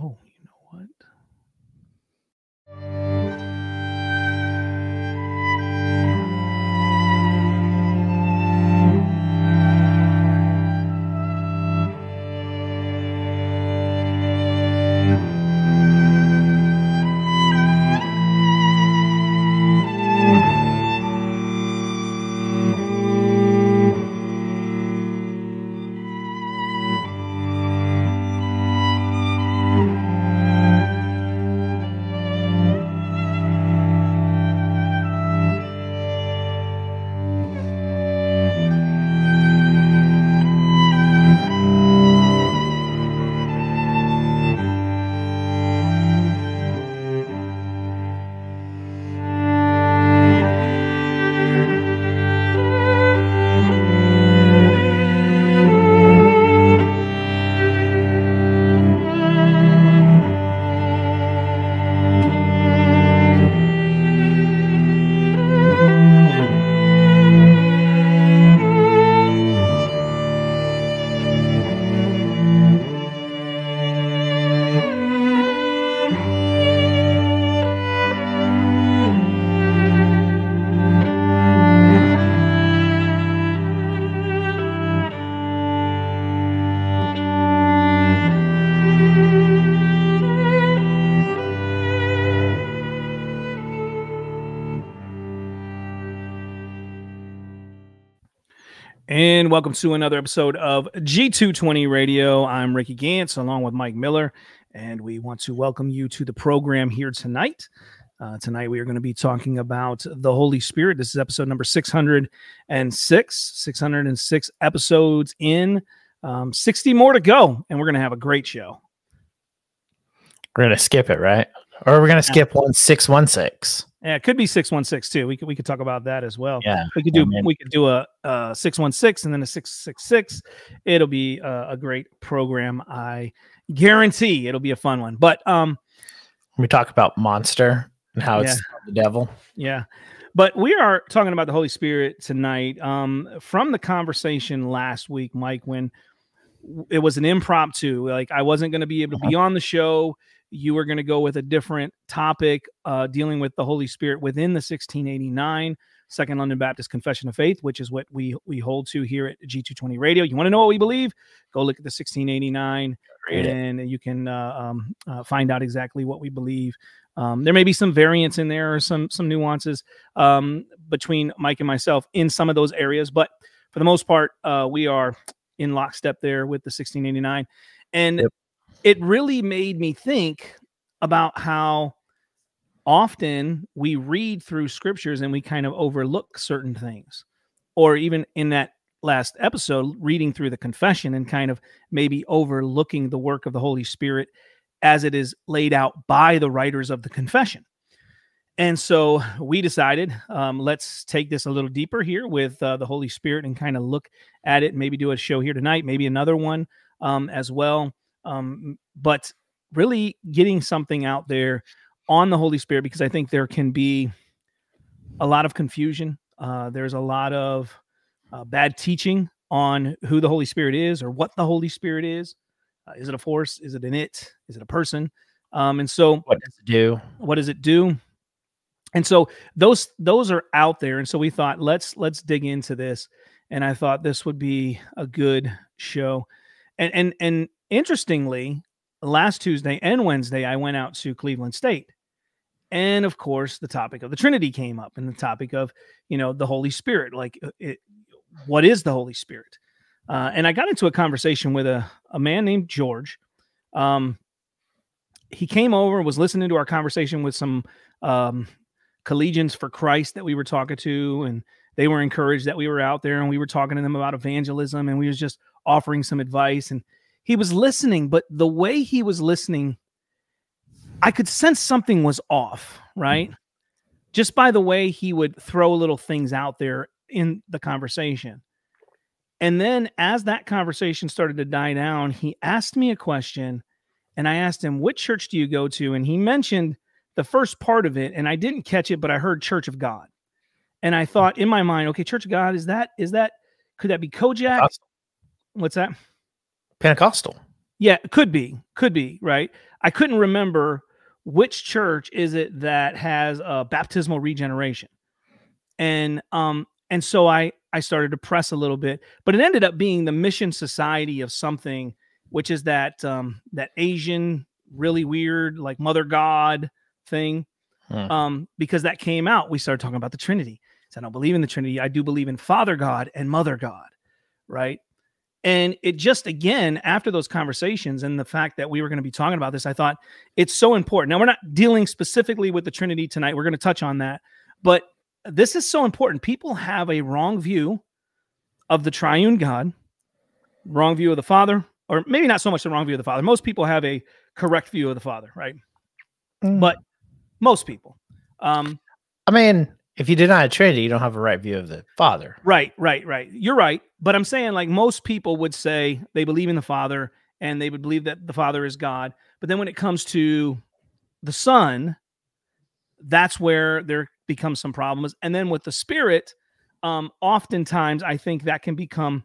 Oh, you know what? And welcome to another episode of G220 Radio. I'm Ricky Gantz along with Mike Miller, and we want to welcome you to the program here tonight. Uh, tonight, we are going to be talking about the Holy Spirit. This is episode number 606, 606 episodes in, um, 60 more to go, and we're going to have a great show. We're going to skip it, right? Or we're going to skip one six one six. Yeah, it could be six one six too. We could we could talk about that as well. Yeah, we could do we could do a, a six one six and then a six six six. It'll be a, a, great program. I guarantee it'll be a fun one. But um, we talk about monster and how it's the devil. Yeah, but we are talking about the Holy Spirit tonight. Um, from the conversation last week, Mike, when it was an impromptu, like I wasn't going to be able to be on the show you were going to go with a different topic uh, dealing with the Holy Spirit within the 1689 Second London Baptist Confession of Faith, which is what we we hold to here at G220 Radio. You want to know what we believe? Go look at the 1689, Read and it. you can uh, um, uh, find out exactly what we believe. Um, there may be some variants in there or some some nuances um, between Mike and myself in some of those areas, but for the most part, uh, we are in lockstep there with the 1689. And yep it really made me think about how often we read through scriptures and we kind of overlook certain things. Or even in that last episode reading through the confession and kind of maybe overlooking the work of the holy spirit as it is laid out by the writers of the confession. And so we decided um, let's take this a little deeper here with uh, the holy spirit and kind of look at it maybe do a show here tonight maybe another one um, as well um, but really getting something out there on the Holy Spirit because I think there can be a lot of confusion. Uh, there's a lot of uh, bad teaching on who the Holy Spirit is or what the Holy Spirit is. Uh, is it a force? Is it an it? Is it a person? Um, and so, what does it do? What does it do? And so those those are out there. And so we thought let's let's dig into this. And I thought this would be a good show. And and and interestingly, last Tuesday and Wednesday, I went out to Cleveland State. And of course, the topic of the Trinity came up and the topic of, you know, the Holy Spirit. Like, uh, it, what is the Holy Spirit? Uh, and I got into a conversation with a, a man named George. Um, he came over, and was listening to our conversation with some um, collegians for Christ that we were talking to, and they were encouraged that we were out there and we were talking to them about evangelism, and we was just offering some advice. And he was listening, but the way he was listening, I could sense something was off, right? Just by the way he would throw little things out there in the conversation. And then as that conversation started to die down, he asked me a question and I asked him, "What church do you go to?" And he mentioned the first part of it and I didn't catch it, but I heard Church of God. And I thought in my mind, okay, Church of God, is that is that could that be COGIC? What's that? Pentecostal. Yeah, could be, could be right. I couldn't remember which church is it that has a baptismal regeneration, and um, and so I I started to press a little bit, but it ended up being the Mission Society of something, which is that um that Asian really weird like Mother God thing, Hmm. um because that came out. We started talking about the Trinity. So I don't believe in the Trinity. I do believe in Father God and Mother God, right? And it just again after those conversations and the fact that we were going to be talking about this, I thought it's so important. Now we're not dealing specifically with the Trinity tonight. We're going to touch on that, but this is so important. People have a wrong view of the triune God, wrong view of the Father, or maybe not so much the wrong view of the Father. Most people have a correct view of the Father, right? But most people. Um, I mean, if you deny a Trinity, you don't have a right view of the Father. Right, right, right. You're right. But I'm saying like most people would say they believe in the Father and they would believe that the Father is God. But then when it comes to the Son, that's where there becomes some problems. And then with the Spirit, um, oftentimes I think that can become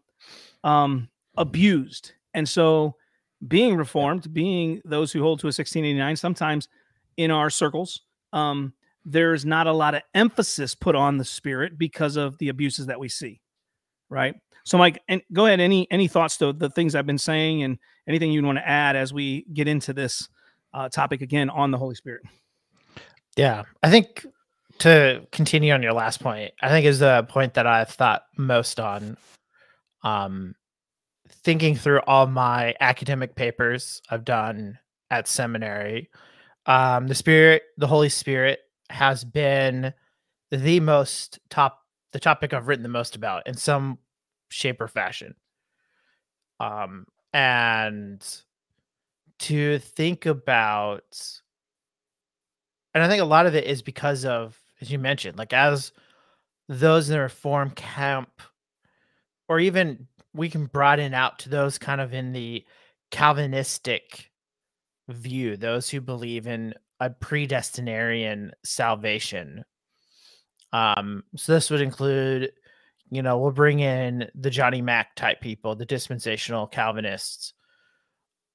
um, abused. And so being reformed, being those who hold to a 1689, sometimes in our circles, um, there's not a lot of emphasis put on the spirit because of the abuses that we see right so mike and go ahead any any thoughts to the things i've been saying and anything you want to add as we get into this uh, topic again on the holy spirit Yeah, I think to continue on your last point, I think is the point that I've thought most on. Um, thinking through all my academic papers I've done at seminary, um, the Spirit, the Holy Spirit, has been the most top, the topic I've written the most about in some shape or fashion. Um, and to think about and I think a lot of it is because of, as you mentioned, like as those in the reform camp, or even we can broaden out to those kind of in the Calvinistic view, those who believe in a predestinarian salvation. Um, so this would include, you know, we'll bring in the Johnny Mack type people, the dispensational Calvinists.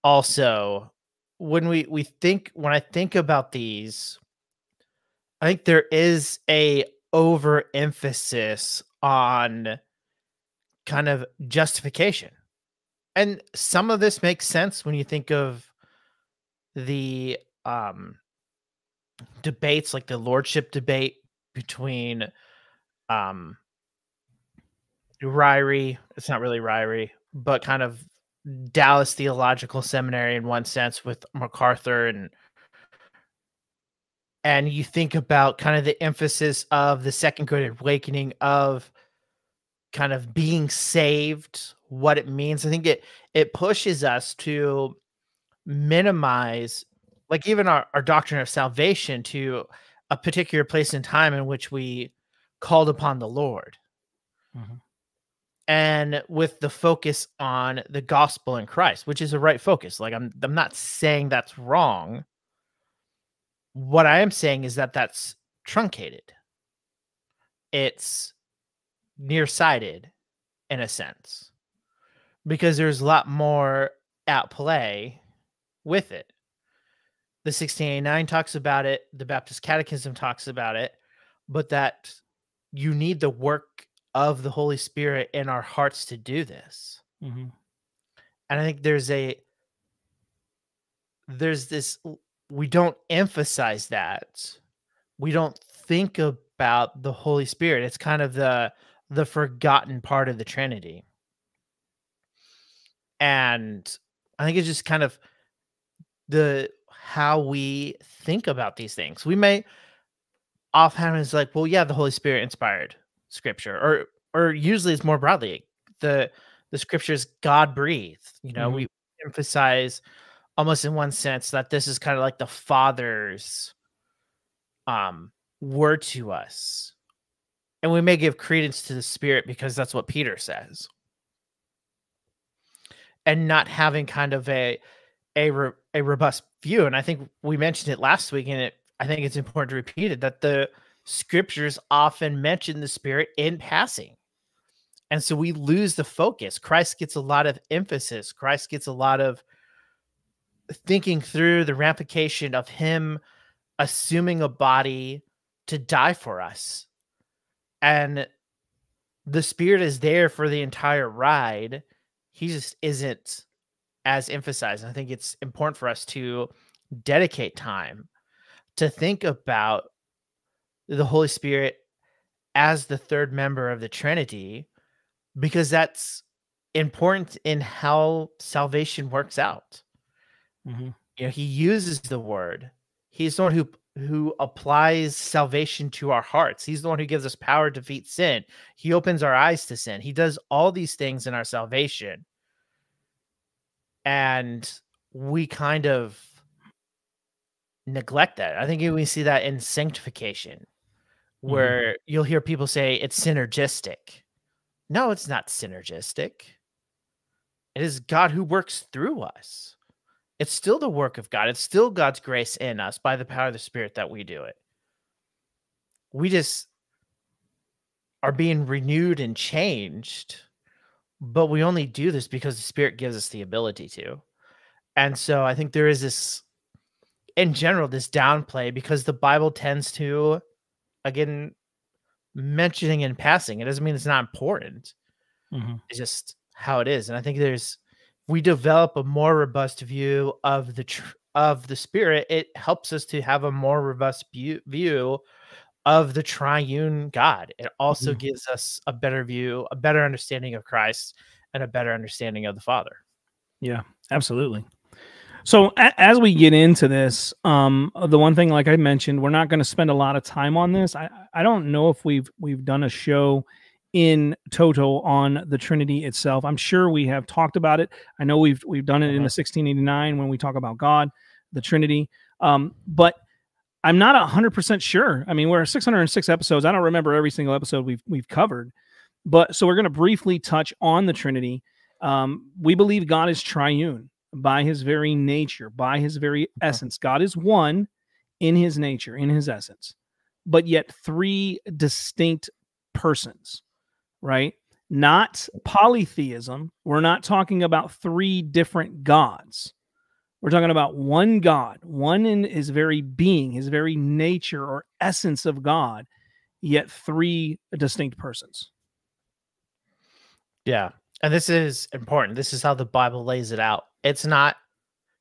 Also, when we we think when I think about these, I think there is a overemphasis on kind of justification. And some of this makes sense when you think of the um debates like the lordship debate between um Ryrie, it's not really Ryrie, but kind of Dallas Theological Seminary in one sense with MacArthur and and you think about kind of the emphasis of the second great awakening of kind of being saved, what it means. I think it it pushes us to minimize like even our, our doctrine of salvation to a particular place in time in which we called upon the Lord. Mhm. And with the focus on the gospel in Christ, which is a right focus. Like I'm I'm not saying that's wrong. What I am saying is that that's truncated. It's nearsighted in a sense because there's a lot more at play with it. The 1689 talks about it, the Baptist Catechism talks about it, but that you need the work of the Holy Spirit in our hearts to do this. Mhm. And I think there's a there's this we don't emphasize that. We don't think about the Holy Spirit. It's kind of the the forgotten part of the Trinity. And I think it's just kind of the how we think about these things. We may offhand is like, well, yeah, the Holy Spirit inspired scripture, or or usually it's more broadly the the scriptures God breathed. You know, Mhm. we emphasize almost in one sense that this is kind of like the Father's um word to us. And we may give credence to the Spirit because that's what Peter says. And not having kind of a a ro- a robust view. And I think we mentioned it last week, and it I think it's important to repeat it that the scriptures often mention the Spirit in passing. And so we lose the focus. Christ gets a lot of emphasis. Christ gets a lot of thinking through the ramification of him assuming a body to die for us. And the spirit is there for the entire ride. He just isn't as emphasized. I think it's important for us to dedicate time to think about the Holy Spirit as the third member of the Trinity because that's important in how salvation works out. Mm-hmm. You know, he uses the word. He's the one who who applies salvation to our hearts. He's the one who gives us power to defeat sin. He opens our eyes to sin. He does all these things in our salvation. And we kind of neglect that. I think we see that in sanctification, mm-hmm. where mm-hmm. you'll hear people say it's synergistic. No, it's not synergistic. It is God who works through us. It's still the work of God. It's still God's grace in us by the power of the Spirit that we do it. We just are being renewed and changed, but we only do this because the Spirit gives us the ability to. And so I think there is this, in general, this downplay because the Bible tends to, again, mentioning in passing. It doesn't mean it's not important. Mm-hmm. It's just how it is. And I think there's we develop a more robust view of the tr- of the spirit, it helps us to have a more robust view, view of the triune God. It also mm-hmm. gives us a better view, a better understanding of Christ, and a better understanding of the Father. Yeah, absolutely. So a- as we get into this, um, the one thing, like I mentioned, we're not going to spend a lot of time on this. I I don't know if we've we've done a show in total on the Trinity itself. I'm sure we have talked about it. I know we've we've done it in the 1689 uh-huh. when we talk about God, the Trinity. Um, but I'm not 100% sure. I mean, we're 606 episodes. I don't remember every single episode we've we've covered. But so we're going to briefly touch on the Trinity. Um, we believe God is triune by his very nature, by his very essence. God is one in his nature, in his essence, but yet three distinct persons right? Not polytheism. We're not talking about three different gods. We're talking about one God, one in his very being, his very nature or essence of God, yet three distinct persons. Yeah. And this is important. This is how the Bible lays it out. It's not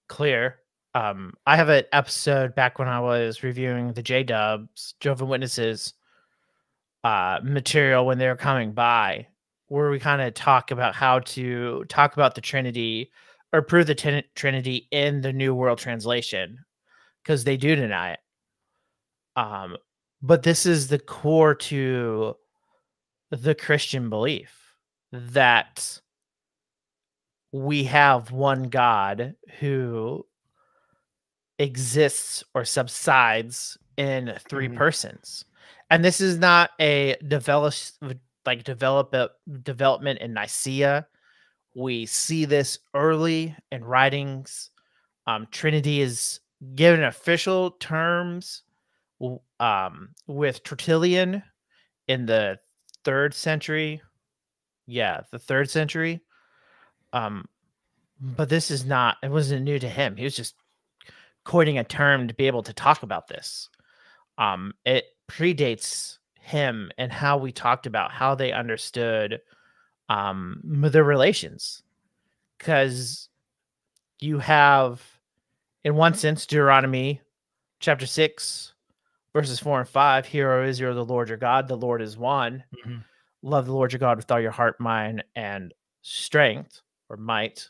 clear. Um, I have an episode back when I was reviewing the J Dubs, Jehovah Witnesses, uh, material when they were coming by, where we kind of talk about how to talk about the Trinity or prove the ten- Trinity in the New World Translation, because they do deny it. Um, but this is the core to the Christian belief that we have one God who exists or subsides in 3 mm-hmm. persons and this is not a develop like develop a development in Nicaea. We see this early in writings. Um, Trinity is given official terms um, with Tertullian in the third century. Yeah, the third century. Um, but this is not, it wasn't new to him. He was just coining a term to be able to talk about this. Um, it predates him and how we talked about how they understood um their relations. Because you have in one sense deuteronomy chapter 6 verses 4 and 5 hear o israel the lord your god the lord is one. Mm-hmm. love the lord your god with all your heart mind and strength or might.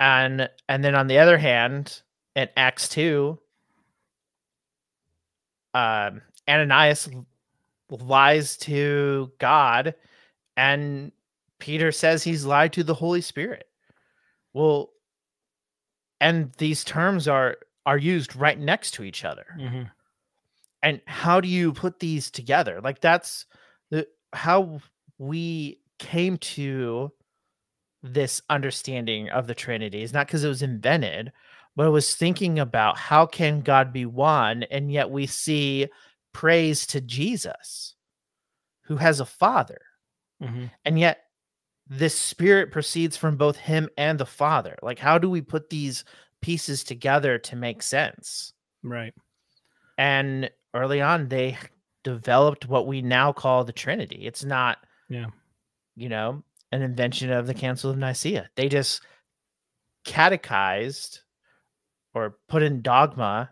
And and then on the other hand in acts 2 um Ananias lies to God and Peter says he's lied to the Holy Spirit. Well, and these terms are are used right next to each other. Mm-hmm. And how do you put these together? Like that's the how we came to this understanding of the Trinity is not because it was invented, but it was thinking about how can God be one, and yet we see praise to Jesus, who has a father. Mm-hmm. And yet, this spirit proceeds from both him and the father. Like, how do we put these pieces together to make sense. Right. And early on, they developed what we now call the Trinity. It's not, Yeah. you know, an invention of the Council of Nicaea. They just catechized or put in dogma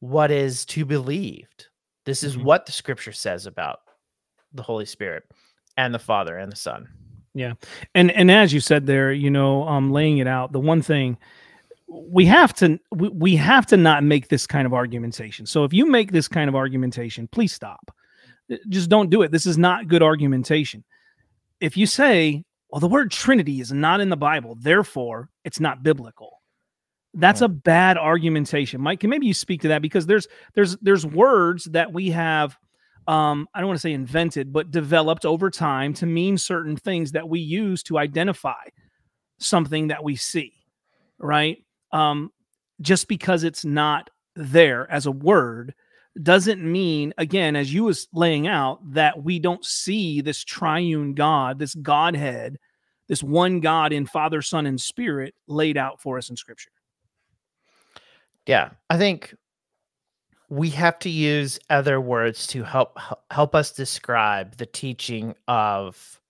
what is to be believed. This is Mhm. what the scripture says about the Holy Spirit and the Father and the Son. Yeah. And and as you said there you know um laying it out the one thing we have to we, we have to not make this kind of argumentation. So if you make this kind of argumentation please stop. Just don't do it. This is not good argumentation. If you say well the word trinity is not in the bible therefore it's not biblical that's a bad argumentation. Mike can maybe you speak to that? Because there's there's there's words that we have um, I don't want to say invented, but developed over time to mean certain things that we use to identify something that we see, right? Um, just because it's not there as a word doesn't mean, again, as you was laying out, that we don't see this triune God, this Godhead, this one God in Father, Son, and Spirit laid out for us in Scripture. Yeah, I think we have to use other words to help help us describe the teaching of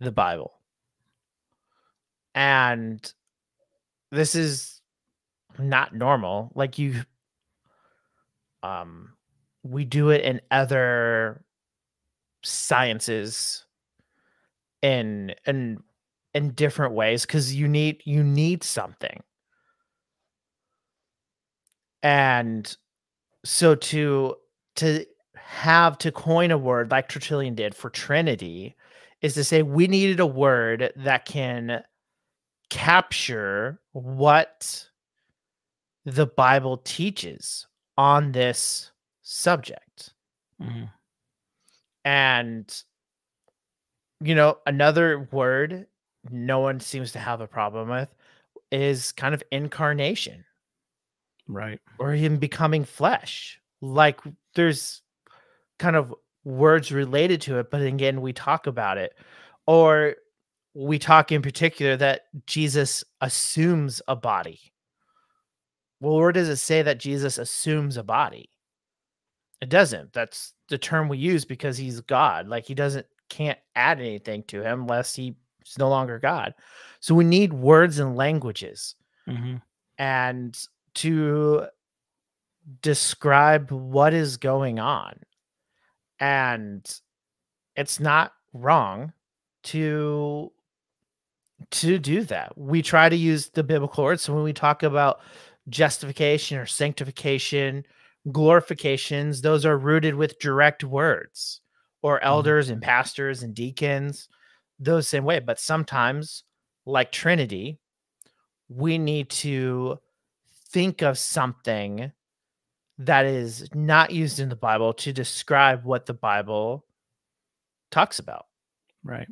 the Bible. And this is not normal. Like you um we do it in other sciences in in in different ways cuz you need you need something. And so to to have to coin a word like Tertullian did for Trinity is to say we needed a word that can capture what the Bible teaches on this subject. Mm-hmm. And you know, another word no one seems to have a problem with is kind of incarnation Right. or him becoming flesh. Like there's kind of words related to it, but again, we talk about it. Or we talk in particular that Jesus assumes a body. Well, where does it say that Jesus assumes a body? It doesn't. That's the term we use because he's God. Like he doesn't can't add anything to him unless he's no longer God. So we need words and languages Mhm. and to describe what is going on. And it's not wrong to to do that. We try to use the biblical words. So when we talk about justification or sanctification, glorifications, those are rooted with direct words or mm-hmm. elders and pastors and deacons, those same way. But sometimes, like Trinity, we need to think of something that is not used in the Bible to describe what the Bible talks about. Right.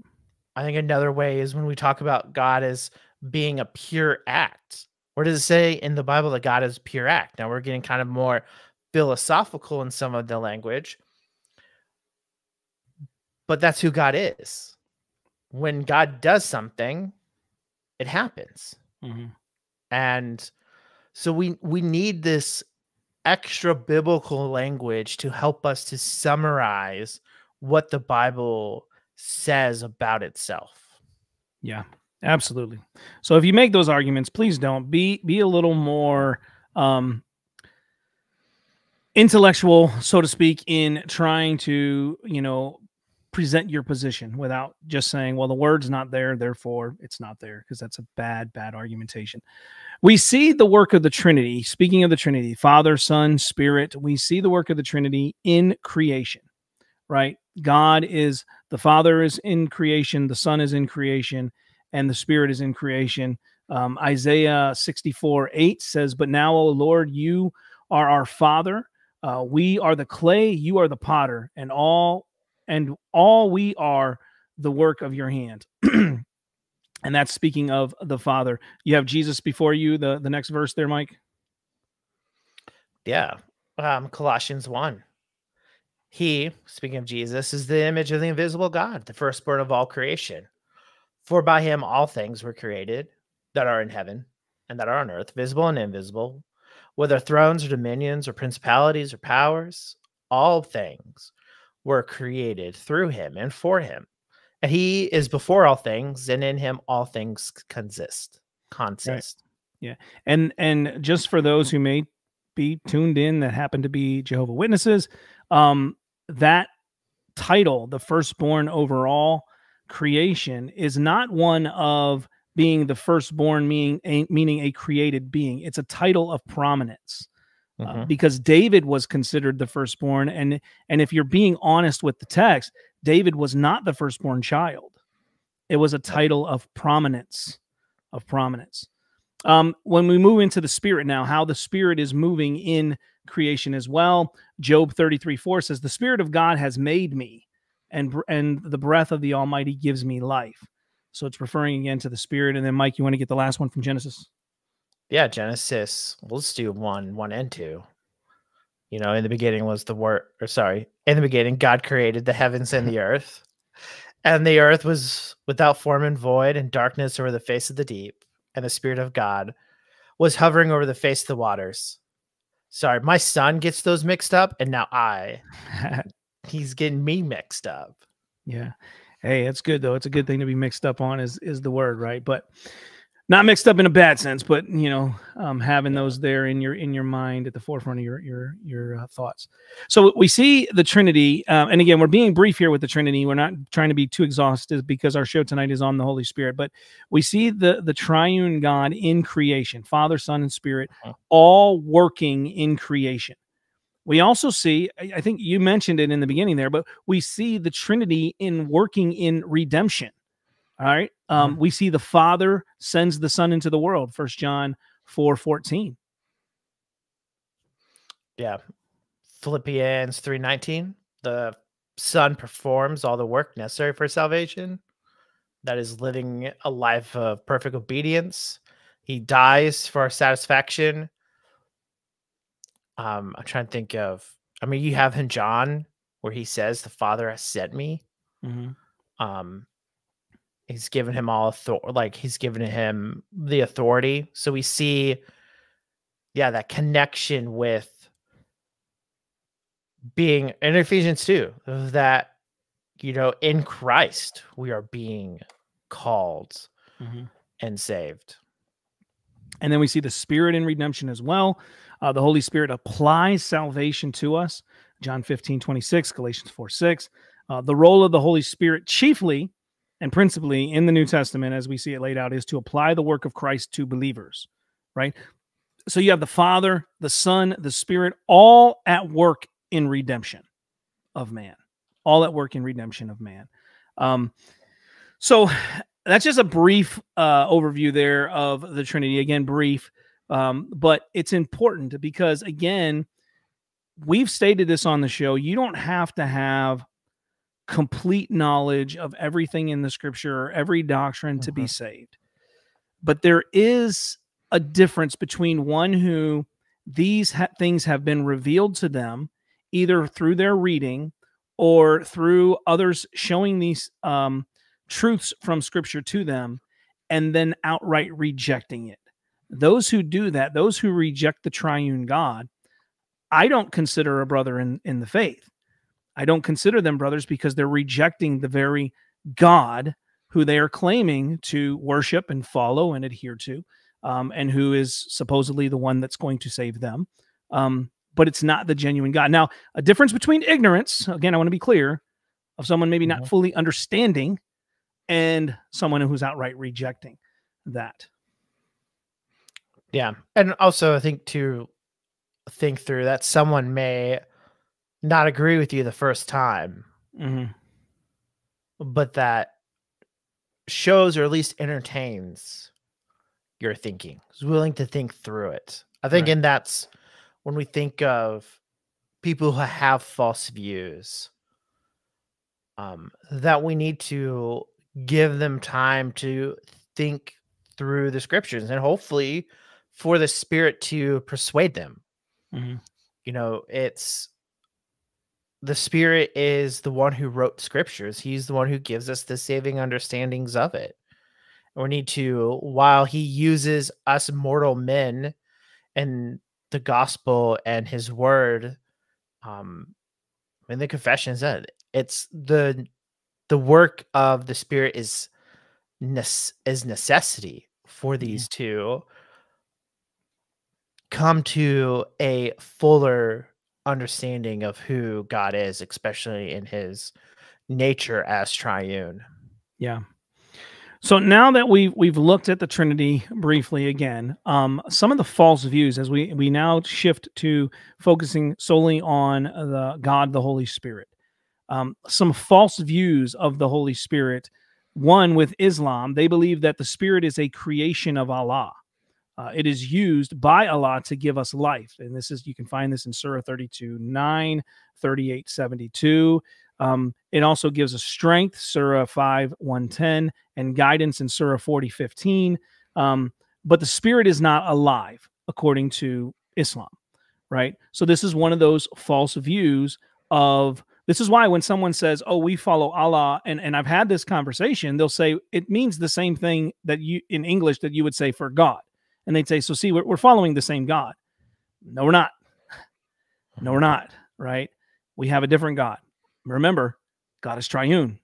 I think another way is when we talk about God as being a pure act. Where does it say in the Bible that God is pure act? Now we're getting kind of more philosophical in some of the language, but that's who God is. When God does something, it happens. Mhm. And so we we need this extra biblical language to help us to summarize what the Bible says about itself. Yeah, absolutely. So if you make those arguments, please don't be be a little more um intellectual, so to speak, in trying to, you know, present your position without just saying, well, the word's not there, therefore it's not there, because that's a bad, bad argumentation. We see the work of the Trinity. Speaking of the Trinity, Father, Son, Spirit, we see the work of the Trinity in creation, right? God is the Father is in creation, the Son is in creation, and the Spirit is in creation. Um, Isaiah 64 8 says, But now, O Lord, you are our Father. Uh, we are the clay, you are the potter, and all and all we are the work of your hand. and that's speaking of the Father. You have Jesus before you, the, the next verse there, Mike. Yeah. Um, Colossians 1. He, speaking of Jesus, is the image of the invisible God, the firstborn of all creation. For by him all things were created that are in heaven and that are on earth, visible and invisible, whether thrones or dominions or principalities or powers, all things were created through him and for him. And he is before all things, and in him all things consist. Consist. Right. Yeah. And and just for those who may be tuned in that happen to be Jehovah Witnesses, um, that title, the firstborn overall creation, is not one of being the firstborn, meaning a, meaning a created being. It's a title of prominence. Uh, mm-hmm. Uh, because David was considered the firstborn, and and if you're being honest with the text, David was not the firstborn child. It was a title of prominence, of prominence. Um, when we move into the spirit now, how the spirit is moving in creation as well. Job 33 4 says, The Spirit of God has made me, and, and the breath of the Almighty gives me life. So it's referring again to the Spirit. And then, Mike, you want to get the last one from Genesis? Yeah, Genesis. let's do one, one and two. You know, in the beginning was the word, or sorry, in the beginning, God created the heavens and the earth. And the earth was without form and void, and darkness over the face of the deep. And the Spirit of God was hovering over the face of the waters. Sorry, my son gets those mixed up, and now I, he's getting me mixed up. Yeah. Hey, it's good though. It's a good thing to be mixed up on is is the word, right? But not mixed up in a bad sense, but you know, um, having those there in your in your mind at the forefront of your your your uh, thoughts. So we see the Trinity, uh, and again, we're being brief here with the Trinity. We're not trying to be too exhaustive because our show tonight is on the Holy Spirit, but we see the the Triune God in creation, Father, Son, and Spirit, uh-huh. all working in creation. We also see, I think you mentioned it in the beginning there, but we see the Trinity in working in redemption all right. Um, mm-hmm. We see the Father sends the Son into the world, First John 4 14. Yeah. Philippians 3 19. The Son performs all the work necessary for salvation. That is living a life of perfect obedience. He dies for our satisfaction. Um, I'm trying to think of, I mean, you have in John where he says, The Father has sent me. Mm-hmm. Um, he's given him all authority like he's given him the authority. So we see yeah that connection with being in ephesians 2 that you know in christ we are being called mm-hmm. and saved. And then we see the spirit in redemption as well. Uh, the holy spirit applies salvation to us. John 15 26 galatians 4 6 uh, the role of the holy spirit chiefly and principally in the New Testament, as we see it laid out, is to apply the work of Christ to believers, right? So you have the Father, the Son, the Spirit, all at work in redemption of man, all at work in redemption of man. Um, so that's just a brief uh, overview there of the Trinity. Again, brief, um, but it's important because, again, we've stated this on the show. You don't have to have complete knowledge of everything in the scripture or every doctrine to be mm-hmm. saved. But there is a difference between one who these ha- things have been revealed to them either through their reading or through others showing these um, truths from scripture to them and then outright rejecting it. Those who do that, those who reject the triune God, I don't consider a brother in, in the faith I don't consider them brothers because they're rejecting the very God who they are claiming to worship and follow and adhere to, um, and who is supposedly the one that's going to save them. Um, but it's not the genuine God. Now, a difference between ignorance, again, I want to be clear, of someone maybe not mm-hmm. fully understanding and someone who's outright rejecting that. Yeah. And also, I think to think through that someone may not agree with you the first time, mm-hmm. but that shows or at least entertains your thinking, is willing to think through it. I think, right. and that's when we think of people who have false views, um, that we need to give them time to think through the scriptures and hopefully for the spirit to persuade them. Mm-hmm. You know, it's the spirit is the one who wrote scriptures he's the one who gives us the saving understandings of it We need to, while he uses us mortal men and the gospel and his word, um, in the confessions that it's the the work of the spirit is is necessity for these yeah. two come to a fuller understanding of who God is, especially in his nature as triune. Yeah. So now that we've we've looked at the Trinity briefly again, um, some of the false views as we we now shift to focusing solely on the God, the Holy Spirit. Um, some false views of the Holy Spirit. One with Islam, they believe that the Spirit is a creation of Allah. Uh, it is used by Allah to give us life. And this is, you can find this in Surah 32 9, 38 72. Um, it also gives us strength, Surah 5 110, and guidance in Surah 40 15. Um, but the spirit is not alive, according to Islam, right? So this is one of those false views of this is why when someone says, "Oh, we follow Allah," and and I've had this conversation, they'll say it means the same thing that you in English that you would say for God and they'd say, "So see, we're, we're following the same God." No, we're not. No, we're not. Right? We have a different God. Remember, God is triune.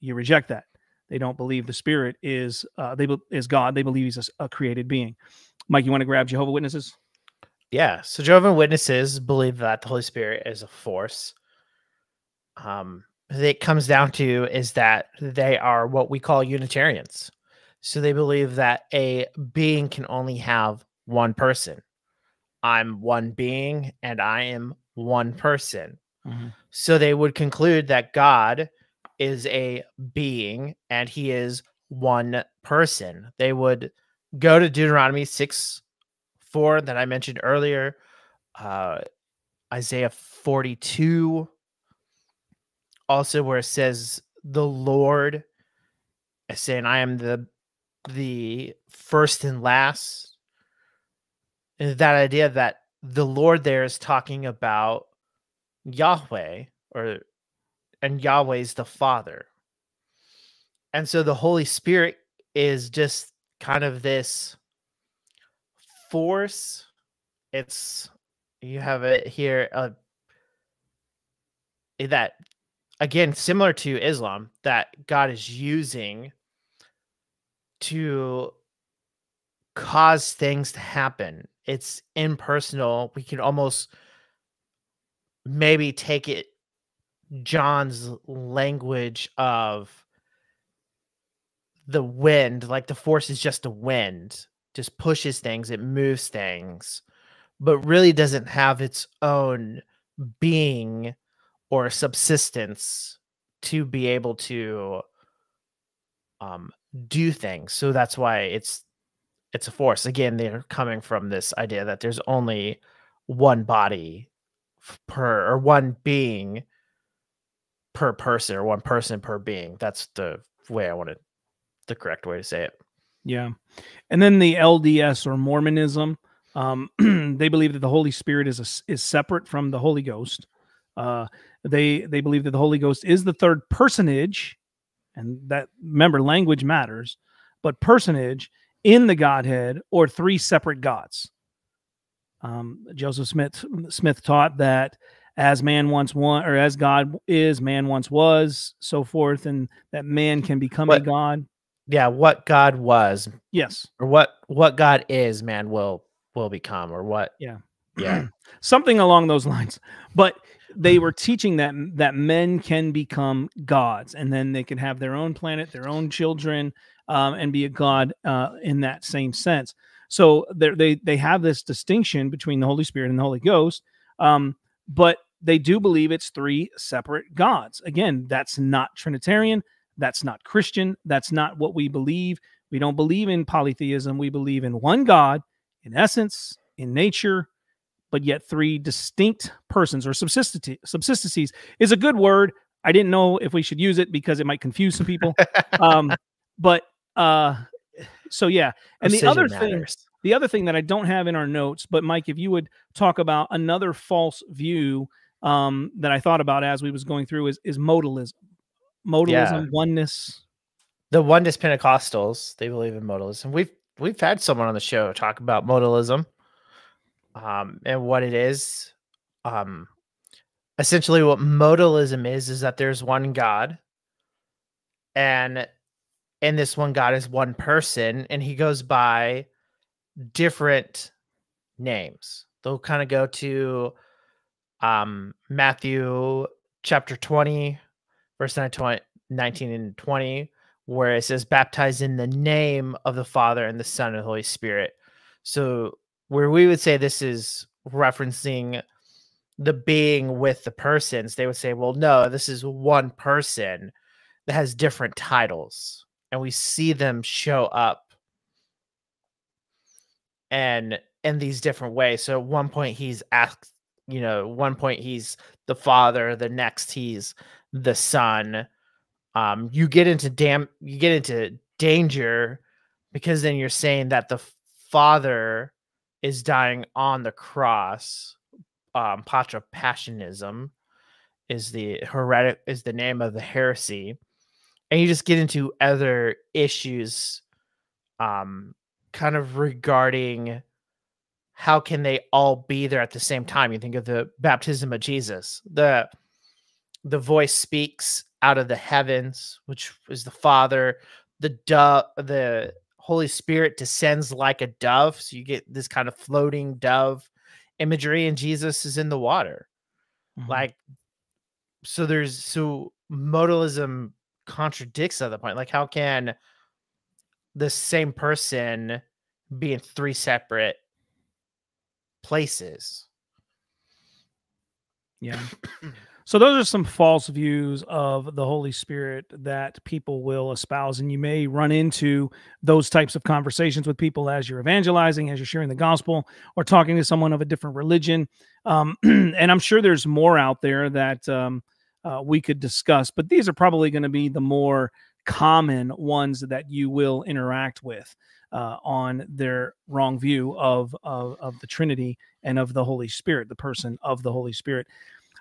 You reject that. They don't believe the Spirit is uh, they is God. They believe He's a, a created being. Mike, you want to grab Jehovah Witnesses? Yeah. So Jehovah Witnesses believe that the Holy Spirit is a force. Um, it comes down to is that they are what we call Unitarians. So they believe that a being can only have one person. I'm one being and I am one person. Mm-hmm. So they would conclude that God is a being and he is one person. They would go to Deuteronomy 6 4 that I mentioned earlier, uh, Isaiah 42, also where it says, The Lord is saying, I am the the first and last that idea that the lord there is talking about yahweh or and yahweh is the father. And so the holy spirit is just kind of this force. It's you have it here uh, that again similar to islam that god is using to cause things to happen. It's impersonal. We can almost maybe take it John's language of the wind, like the force is just a wind, just pushes things, it moves things, but really doesn't have its own being or subsistence to be able to um do things. So that's why it's it's a force. Again, they're coming from this idea that there's only one body per or one being per person or one person per being. That's the way I wanted the correct way to say it. Yeah. And then the LDS or Mormonism, um, they believe that the Holy Spirit is a, is separate from the Holy Ghost. Uh, they they believe that the Holy Ghost is the third personage and that remember language matters, but personage in the Godhead or three separate gods. Um, Joseph Smith Smith taught that as man once was, or as God is, man once was, so forth, and that man can become what, a god. Yeah, what God was, yes, or what what God is, man will will become, or what? Yeah, yeah, something along those lines. But they were teaching that that men can become gods and then they can have their own planet their own children um, and be a god uh, in that same sense. So they they have this distinction between the holy spirit and the holy ghost um, but they do believe it's three separate gods. Again that's not trinitarian that's not christian that's not what we believe. We don't believe in polytheism we believe in one god in essence in nature but yet three distinct persons or subsistencies is a good word. I didn't know if we should use it because it might confuse some people. um, but uh, so yeah, and Precision the other matters. thing, the other thing that I don't have in our notes, but Mike, if you would talk about another false view um, that I thought about as we was going through is is modalism, modalism, yeah. oneness. the Oneness Pentecostals, they believe in modalism. We've we've had someone on the show talk about modalism um, and what it is. Um, essentially, what modalism is is that there's one God, and and this one God is one person, and he goes by different names. They'll kind of go to um, Matthew chapter 20, verse 19 and 20, where it says, baptize in the name of the Father and the Son and the Holy Spirit. So, where we would say this is referencing the being with the persons, they would say, well, no, this is one person that has different titles. And we see them show up and in these different ways. So, at one point, he's asked, you know, one point he's the father, the next he's the son um, you get into damn you get into danger because then you're saying that the father is dying on the cross. Um, Patra Passionism is the heretic is the name of the heresy, and you just get into other issues, um, kind of regarding how can they all be there at the same time. You think of the baptism of Jesus, the the voice speaks out of the heavens, which is the Father. The dove, the Holy Spirit descends like a dove, so you get this kind of floating dove imagery, and Jesus is in the water. Mm-hmm. Like, so there's so modalism contradicts at the point. Like, how can the same person be in three separate places? Yeah. So those are some false views of the Holy Spirit that people will espouse, and you may run into those types of conversations with people as you're evangelizing, as you're sharing the gospel, or talking to someone of a different religion. Um, and I'm sure there's more out there that um, uh, we could discuss, but these are probably going to be the more common ones that you will interact with. Uh, on their wrong view of, of of the Trinity and of the Holy Spirit, the person of the Holy Spirit.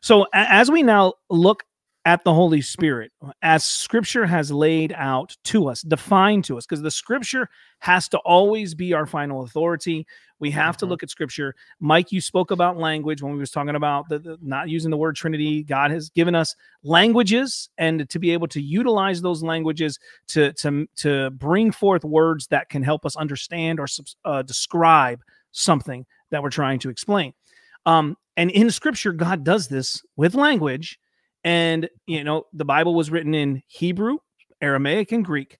So as we now look at the Holy Spirit, as Scripture has laid out to us, defined to us, because the Scripture has to always be our final authority. We have mm-hmm. to look at Scripture. Mike, you spoke about language when we was talking about the, the, not using the word Trinity. God has given us languages, and to be able to utilize those languages to to to bring forth words that can help us understand or uh, describe something that we're trying to explain. Um, and in scripture, God does this with language. And, you know, the Bible was written in Hebrew, Aramaic, and Greek.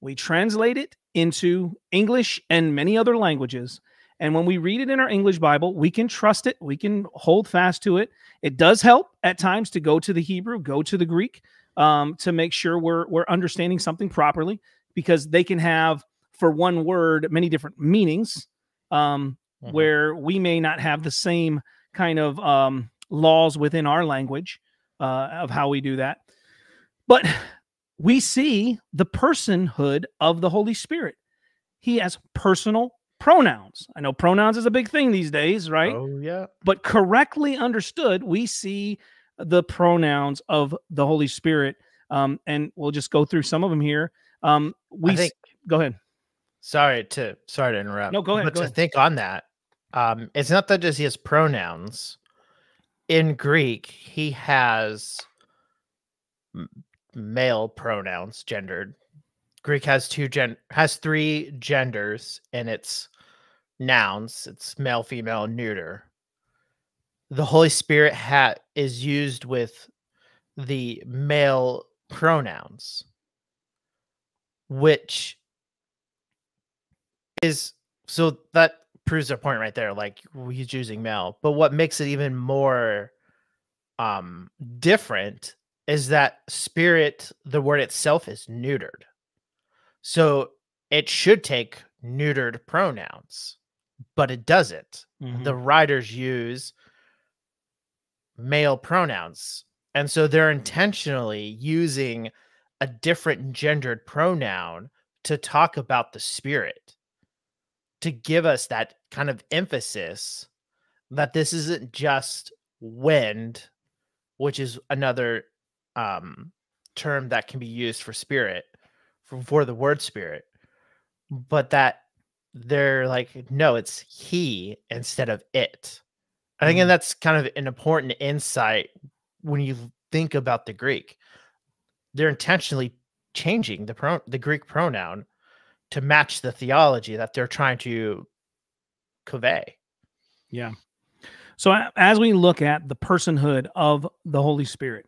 We translate it into English and many other languages. And when we read it in our English Bible, we can trust it. We can hold fast to it. It does help at times to go to the Hebrew, go to the Greek um, to make sure we're, we're understanding something properly because they can have, for one word, many different meanings um, mm-hmm. where we may not have the same kind of um, laws within our language uh, of how we do that. But we see the personhood of the Holy Spirit. He has personal pronouns. I know pronouns is a big thing these days, right? Oh, yeah. But correctly understood, we see the pronouns of the Holy Spirit. Um, and we'll just go through some of them here. Um, we think, s- go ahead. Sorry to sorry to interrupt. No, go ahead. But go to ahead. think on that, um, it's not that just he has pronouns. In Greek, he has male pronouns, gendered. Greek has two gen has three genders in its nouns. It's male, female, neuter. The Holy Spirit hat is used with the male pronouns, which is so that proves their point right there. Like he's using male, but what makes it even more um different is that spirit, the word itself is neutered. So it should take neutered pronouns, but it doesn't. Mm-hmm. The writers use male pronouns. And so they're intentionally using a different gendered pronoun to talk about the spirit to give us that kind of emphasis that this isn't just wind, which is another um, term that can be used for spirit for, for the word spirit, but that they're like, no, it's he instead of it. I think and that's kind of an important insight when you think about the Greek. They're intentionally changing the pro- the Greek pronoun to match the theology that they're trying to convey. Yeah. So as we look at the personhood of the Holy Spirit,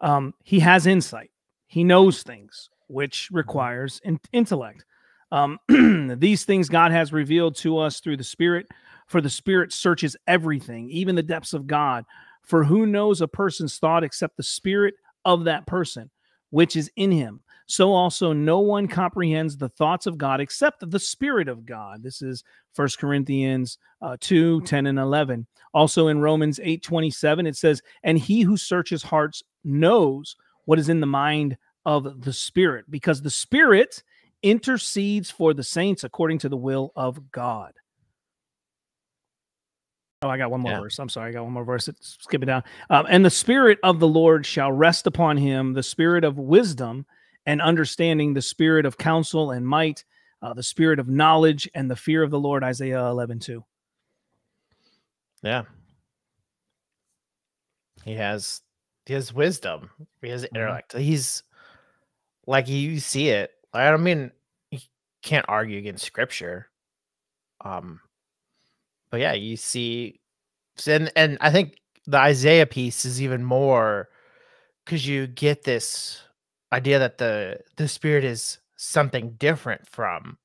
um, he has insight. He knows things, which mm-hmm. requires in- intellect. Um, these things God has revealed to us through the Spirit, for the Spirit searches everything, even the depths of God. For who knows a person's thought except the Spirit of that person, which is in him? So also no one comprehends the thoughts of God except the Spirit of God. This is First Corinthians uh, 2 mm. 10 and 11. Also in Romans 8 27, it says, And he who searches hearts knows what is in the mind of the Spirit, because the Spirit intercedes for the saints according to the will of God. Oh, I got one more yeah. verse. I'm sorry. I got one more verse. Skip it down. Um, and the Spirit of the Lord shall rest upon him, the Spirit of wisdom and understanding the spirit of counsel and might, uh, the spirit of knowledge and the fear of the Lord, Isaiah 11, 2. Yeah. He has he has wisdom. He has mm-hmm. intellect. Mm-hmm. He's like you see it. I don't mean you can't argue against scripture. Um but yeah, you see and and I think the Isaiah piece is even more because you get this idea that the the spirit is something different from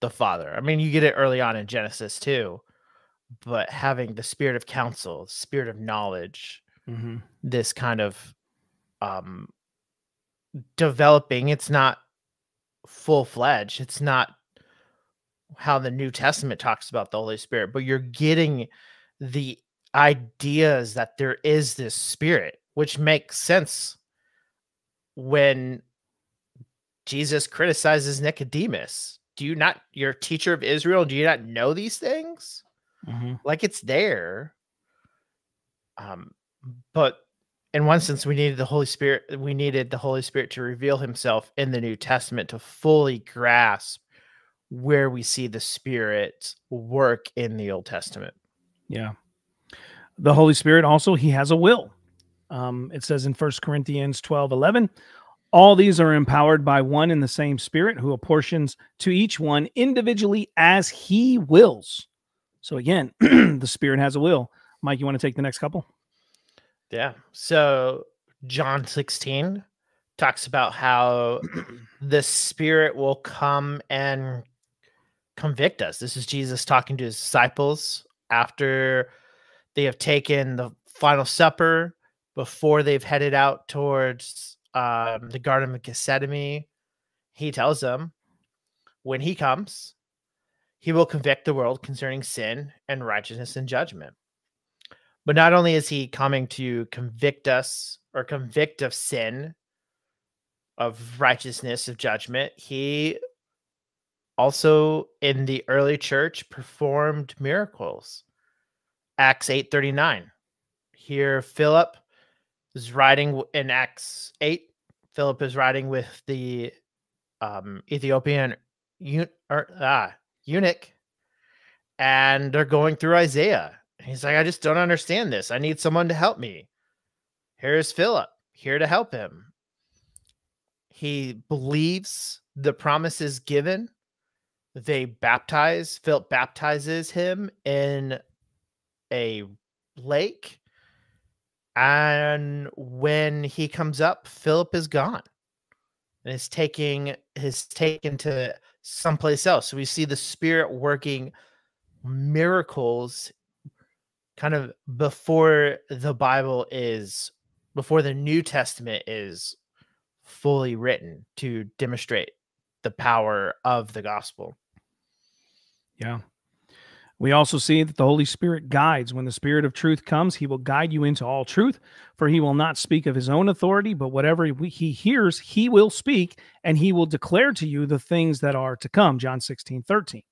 the father. I mean, you get it early on in Genesis too, but having the spirit of counsel, spirit of knowledge, mm-hmm. this kind of um developing, it's not full fledged. It's not how the New Testament talks about the Holy Spirit, but you're getting the ideas that there is this spirit, which makes sense when Jesus criticizes Nicodemus. Do you not, your teacher of Israel, do you not know these things? Mm-hmm. Like it's there. Um, but in one sense, we needed the Holy Spirit, we needed the Holy Spirit to reveal himself in the New Testament to fully grasp where we see the Spirit work in the Old Testament. Yeah. The Holy Spirit also, he has a will. Um, it says in First Corinthians 12 11, all these are empowered by one and the same Spirit who apportions to each one individually as he wills. So again, the Spirit has a will. Mike, you want to take the next couple? Yeah. So John 16 talks about how the Spirit will come and convict us. This is Jesus talking to his disciples after they have taken the final supper before they've headed out towards um, the Garden of Gethsemane. He tells them when he comes, he will convict the world concerning sin and righteousness and judgment. But not only is he coming to convict us or convict of sin, of righteousness, of judgment, he also in the early church performed miracles. Acts 8:39. Here Philip is riding in Acts 8. Philip is riding with the um, Ethiopian or, ah, eunuch, and they're going through Isaiah. He's like, I just don't understand this. I need someone to help me. Here's Philip, here to help him. He believes the promises given. They baptize, Philip baptizes him in a lake and when he comes up, Philip is gone and is taking is taken to someplace else. So we see the spirit working miracles kind of before the Bible is before the New Testament is fully written to demonstrate the power of the gospel. Yeah. We also see that the Holy Spirit guides. When the Spirit of truth comes, he will guide you into all truth, for he will not speak of his own authority, but whatever he hears, he will speak, and he will declare to you the things that are to come. John 16, 13.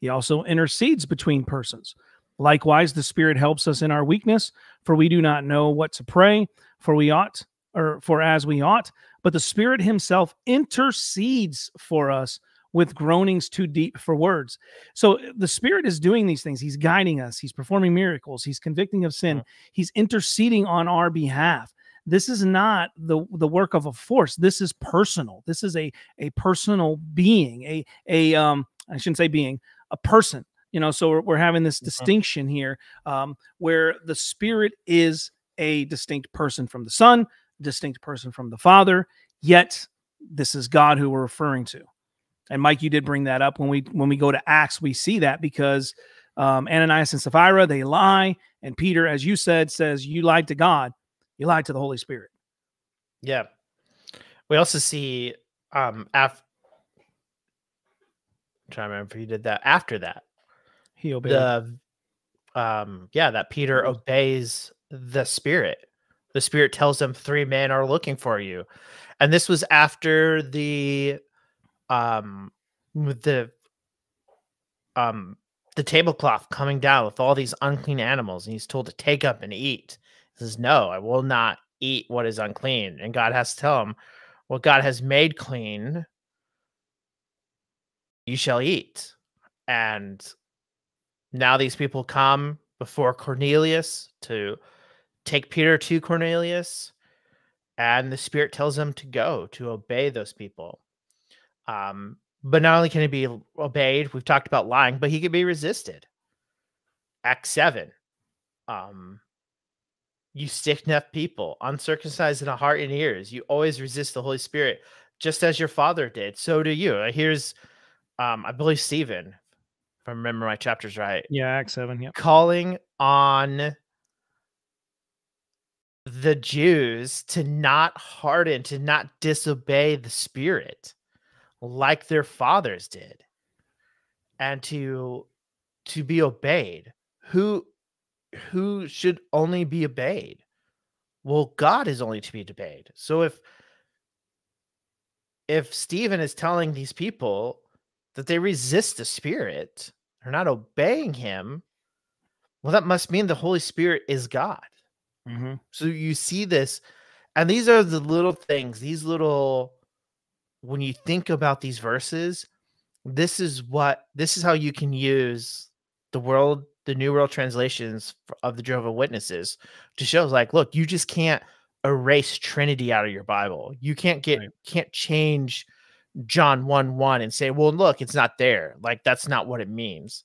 He also intercedes between persons. Likewise, the Spirit helps us in our weakness, for we do not know what to pray, for we ought or for as we ought, but the Spirit Himself intercedes for us with groanings too deep for words. So the Spirit is doing these things. He's guiding us, He's performing miracles, He's convicting of sin, He's interceding on our behalf. This is not the, the work of a force. This is personal. This is a, a personal being, a, a um, I shouldn't say being, a person. You know, so we're, we're having this mm-hmm. distinction here um, where the Spirit is a distinct person from the Son, distinct person from the Father, yet this is God who we're referring to. And Mike, you did bring that up when we when we go to Acts, we see that because um, Ananias and Sapphira they lie, and Peter, as you said, says you lied to God, you lied to the Holy Spirit. Yeah, we also see um after. Trying to remember if he did that after that. He obeyed. The um yeah that Peter obeys the Spirit. The Spirit tells them three men are looking for you, and this was after the um with the um the tablecloth coming down with all these unclean animals and he's told to take up and eat. He says no i will not eat what is unclean. And god has to tell him what god has made clean you shall eat. And now these people come before cornelius to take peter to cornelius and the spirit tells them to go to obey those people um, but not only can he be obeyed, we've talked about lying, but he can be resisted. Act seven. Um, you stick necked people, uncircumcised in a heart and ears. You always resist the Holy Spirit, just as your father did. So do you. Uh, here's, um, I believe Stephen, if I remember my chapters right. Yeah, Act seven. Yeah. Calling on the Jews to not harden, to not disobey the Spirit like their fathers did and to to be obeyed. Who who should only be obeyed? Well god is only to be obeyed. So if if stephen is telling these people that they resist the spirit they're not obeying him well that must mean the holy spirit is god. Mm-hmm. so you see this and these are the little things these little when you think about these verses, this is what this is how you can use the world, the New World translations of the Jehovah Witnesses to show like, look, you just can't erase Trinity out of your Bible. You can't get right. can't change John 1 1 and say, well, look, it's not there. Like that's not what it means.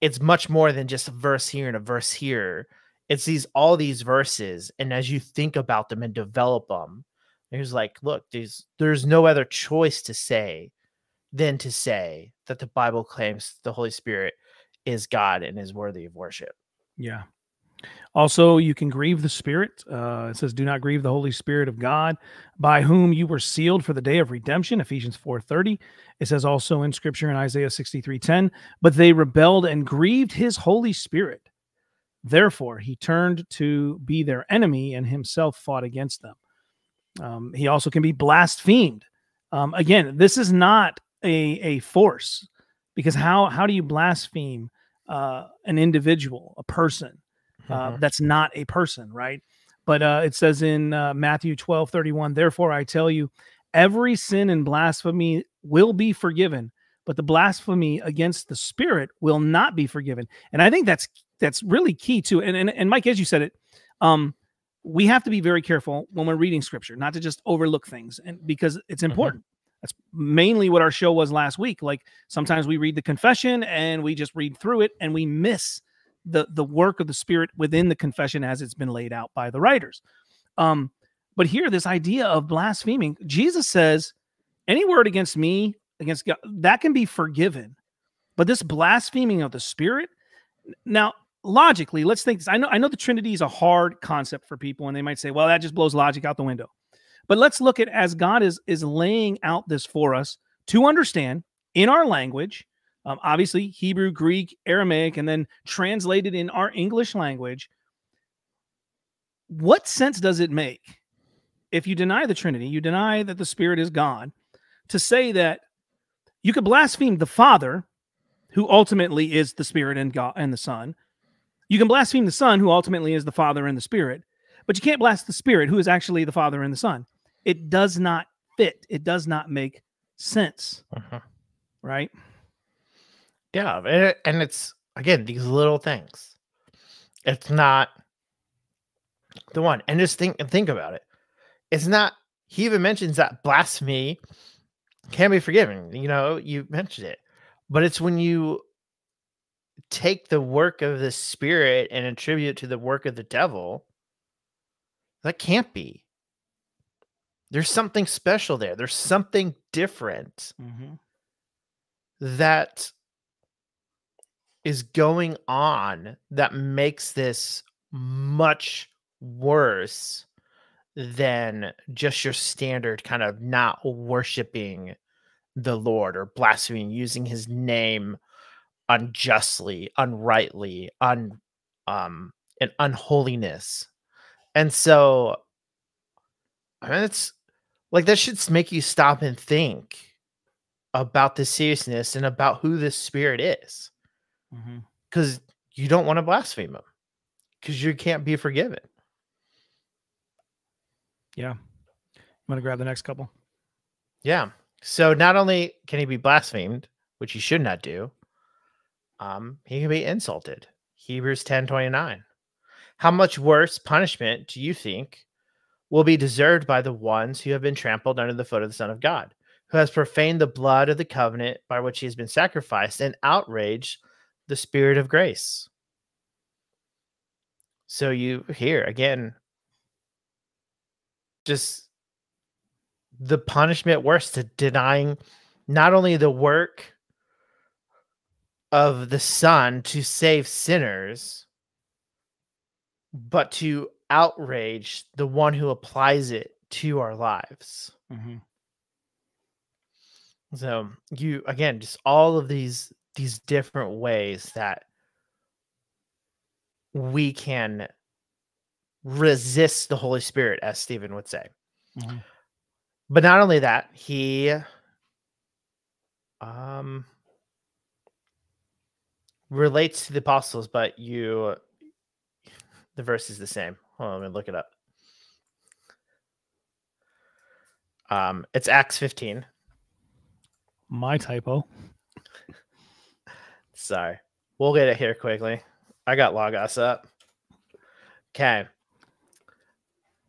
It's much more than just a verse here and a verse here. It's these all these verses, and as you think about them and develop them, He's like, look, there's there's no other choice to say than to say that the Bible claims the Holy Spirit is God and is worthy of worship. Yeah. Also, you can grieve the Spirit. Uh, it says, "Do not grieve the Holy Spirit of God, by whom you were sealed for the day of redemption." Ephesians four thirty. It says also in Scripture in Isaiah sixty three ten, "But they rebelled and grieved His Holy Spirit. Therefore, He turned to be their enemy and Himself fought against them." Um, he also can be blasphemed. Um, again, this is not a, a force because how how do you blaspheme uh, an individual, a person uh, mm-hmm. that's not a person, right? But uh, it says in uh, Matthew 12 31, therefore I tell you, every sin and blasphemy will be forgiven, but the blasphemy against the Spirit will not be forgiven. And I think that's that's really key too. And and, and Mike, as you said it, um, we have to be very careful when we're reading scripture, not to just overlook things, and because it's mm-hmm. important. Mm-hmm. That's mainly what our show was last week. Like sometimes we read the confession and we just read through it and we miss the the work of the spirit within the confession as it's been laid out by the writers. Um, but here, this idea of blaspheming, Jesus says, any word against me, against God, that can be forgiven. But this blaspheming of the spirit, now logically, let's think this. I know I know the Trinity is a hard concept for people, and they might say, well, that just blows logic out the window. But let's look at as God is is laying out this for us to understand in our language, um, obviously Hebrew, Greek, Aramaic, and then translated in our English language. What sense does it make if you deny the Trinity, you deny that the Spirit is God, to say that you could blaspheme the Father, who ultimately is the Spirit and God and the Son, you can blaspheme the Son, who ultimately is the Father and the Spirit, but you can't blast the Spirit, who is actually the Father and the Son. It does not fit. It does not make sense. Uh-huh. Right? Yeah, and, and it's again these little things. It's not the one, and just think and think about it. It's not. He even mentions that blasphemy can be forgiven. You know, you mentioned it, but it's when you take the work of the spirit and attribute to the work of the devil. That can't be. There's something special there. There's something different Mm-hmm. that is going on that makes this much worse than just your standard kind of not worshiping the Lord or blaspheming, using his name unjustly, unrightly, un um and unholiness. And so I mean it's like that should make you stop and think about the seriousness and about who this spirit is Mm-hmm. because you don't want to blaspheme him because you can't be forgiven. Yeah. I'm going to grab the next couple? Yeah. So not only can he be blasphemed, which he should not do, um, he can be insulted. Hebrews 10 29. How much worse punishment do you think will be deserved by the ones who have been trampled under the foot of the Son of God, who has profaned the blood of the covenant by which he has been sacrificed and outraged the spirit of grace? So you here again, just the punishment worse to denying not only the work of the Son to save sinners, but to outrage the one who applies it to our lives. Mm-hmm. So you again, just all of these these different ways that we can resist the Holy Spirit, as Stephen would say. Mhm. But not only that, he um relates to the apostles, but you the verse is the same. Hold on, let me look it up. Um, it's Acts 15. My typo. Sorry. We'll get it here quickly. I got Logos up. Okay.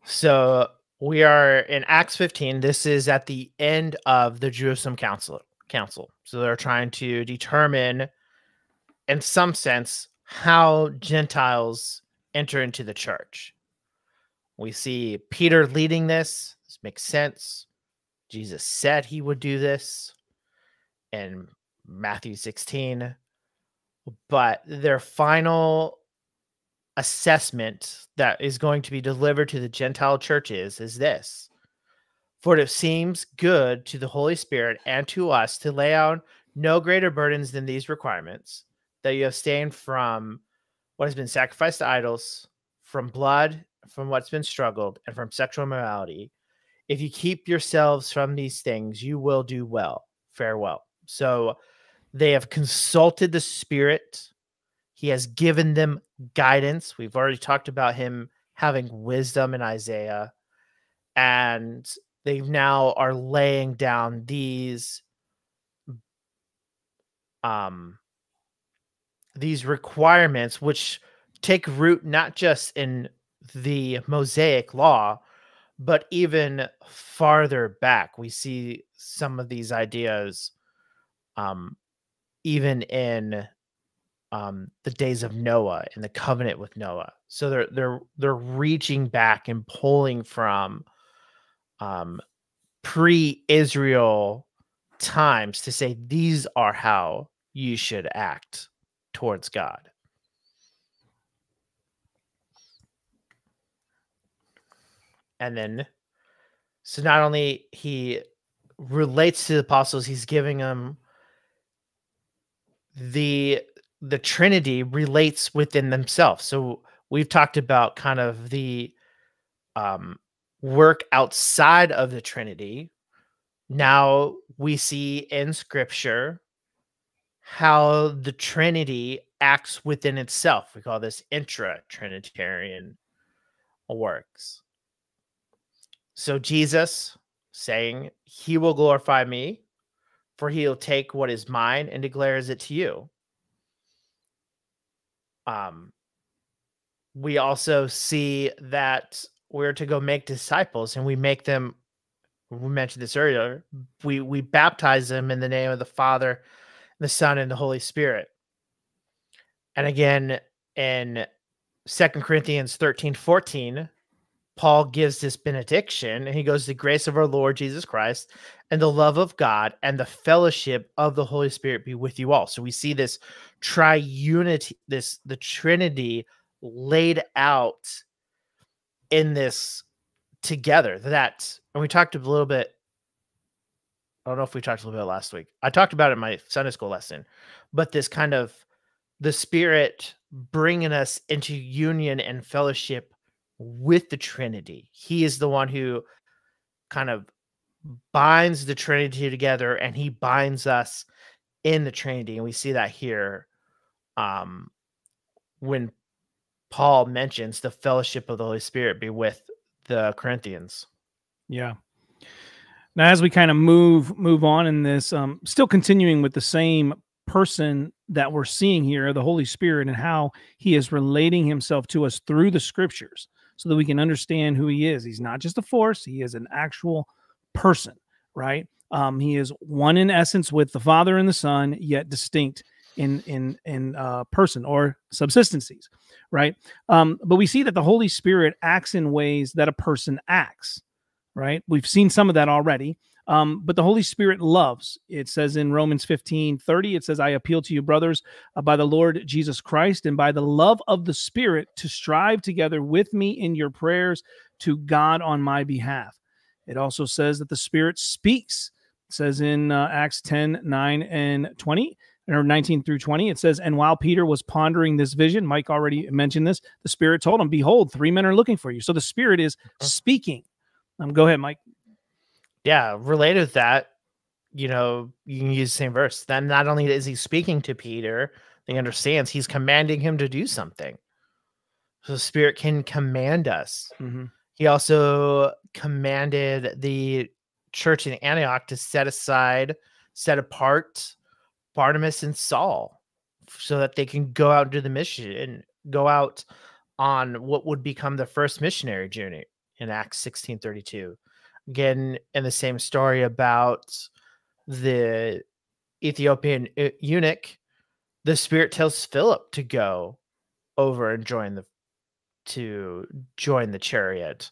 So we are in Acts 15. This is at the end of the Jerusalem Council. Council. So they're trying to determine, in some sense, how Gentiles enter into the church. We see Peter leading this. This makes sense. Jesus said he would do this in Matthew 16 but their final assessment that is going to be delivered to the Gentile churches is this For it seems good to the Holy Spirit and to us to lay out no greater burdens than these requirements that you abstain from what has been sacrificed to idols, from blood, from what's been struggled, and from sexual immorality. If you keep yourselves from these things, you will do well. Farewell. So, they have consulted the Spirit. He has given them guidance. We've already talked about him having wisdom in Isaiah. And they now are laying down these um these requirements which take root not just in the Mosaic law, but even farther back. We see some of these ideas um even in um, the days of Noah and the covenant with Noah. So they're they're they're reaching back and pulling from um, pre-Israel times to say these are how you should act towards God. And then, so not only he relates to the apostles, he's giving them the the trinity relates within themselves so we've talked about kind of the um work outside of the trinity now we see in scripture how the trinity acts within itself we call this intra trinitarian works. So Jesus saying, He will glorify me, for he'll take what is mine and declares it to you. Um, we also see that we're to go make disciples and we make them we mentioned this earlier we we baptize them in the name of the father the son and the holy spirit. And again in Second corinthians 13 14 paul gives this benediction. And he goes the grace of our lord jesus christ and the love of god and the fellowship of the holy spirit be with you all. So we see this triunity this the trinity laid out in this together. That and we talked a little bit i don't know if we talked a little bit last week i talked about it in my sunday school lesson but this kind of the spirit bringing us into union and fellowship with the trinity he is the one who kind of binds the trinity together and he binds us in the trinity and we see that here um when Paul mentions the fellowship of the Holy Spirit be with the Corinthians. Yeah. Now, as we kind of move move on in this, um, still continuing with the same person that we're seeing here, the Holy Spirit, and how He is relating Himself to us through the Scriptures, so that we can understand who He is. He's not just a force; He is an actual person, right? Um, he is one in essence with the Father and the Son, yet distinct in in in uh, person or subsistencies right? Um, but we see that the Holy Spirit acts in ways that a person acts, right? We've seen some of that already. Um, but the Holy Spirit loves. It says in Romans 15 30, it says, I appeal to you, brothers, uh, by the Lord Jesus Christ and by the love of the Spirit, to strive together with me in your prayers to God on my behalf. It also says that the Spirit speaks. It says in uh, Acts 10 9 and 20, or 19 through 20, it says, And while Peter was pondering this vision, Mike already mentioned this, the Spirit told him, Behold, three men are looking for you. So the Spirit is speaking. Um, go ahead, Mike. Yeah, related with that, you know, you can use the same verse. Then not only is he speaking to Peter, he understands he's commanding him to do something. So the Spirit can command us. Mm-hmm. He also commanded the church in Antioch to set aside, set apart Barnabas and Saul so that they can go out and do the mission and go out on what would become the first missionary journey in Acts 1632. Again, in the same story about the Ethiopian eunuch, the spirit tells Philip to go over and join the to join the chariot.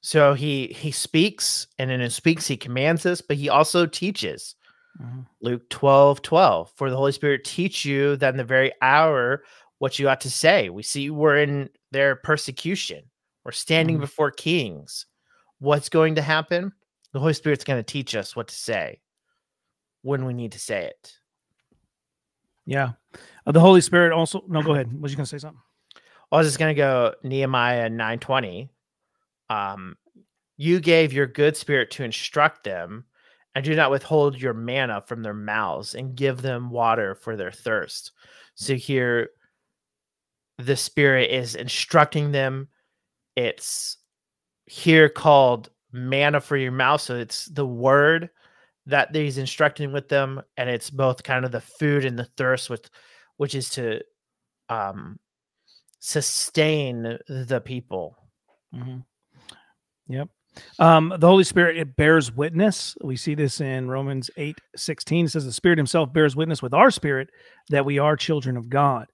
So he he speaks and in his speaks he commands us, but he also teaches. Mm-hmm. Luke 12, 12. For the Holy Spirit teach you that in the very hour what you ought to say. We see we're in their persecution. We're standing mm-hmm. before kings. What's going to happen? The Holy Spirit's going to teach us what to say when we need to say it. Yeah. Uh, the Holy Spirit also no, go ahead. Was you gonna say something? I was just gonna go Nehemiah 920. Um, you gave your good spirit to instruct them and do not withhold your manna from their mouths and give them water for their thirst. So here the spirit is instructing them. It's here called manna for your mouth. So it's the word that he's instructing with them, and it's both kind of the food and the thirst with which is to um sustain the people. Mm-hmm. Yep. Um, the Holy Spirit it bears witness. We see this in Romans 8 16. It says the Spirit Himself bears witness with our spirit that we are children of God.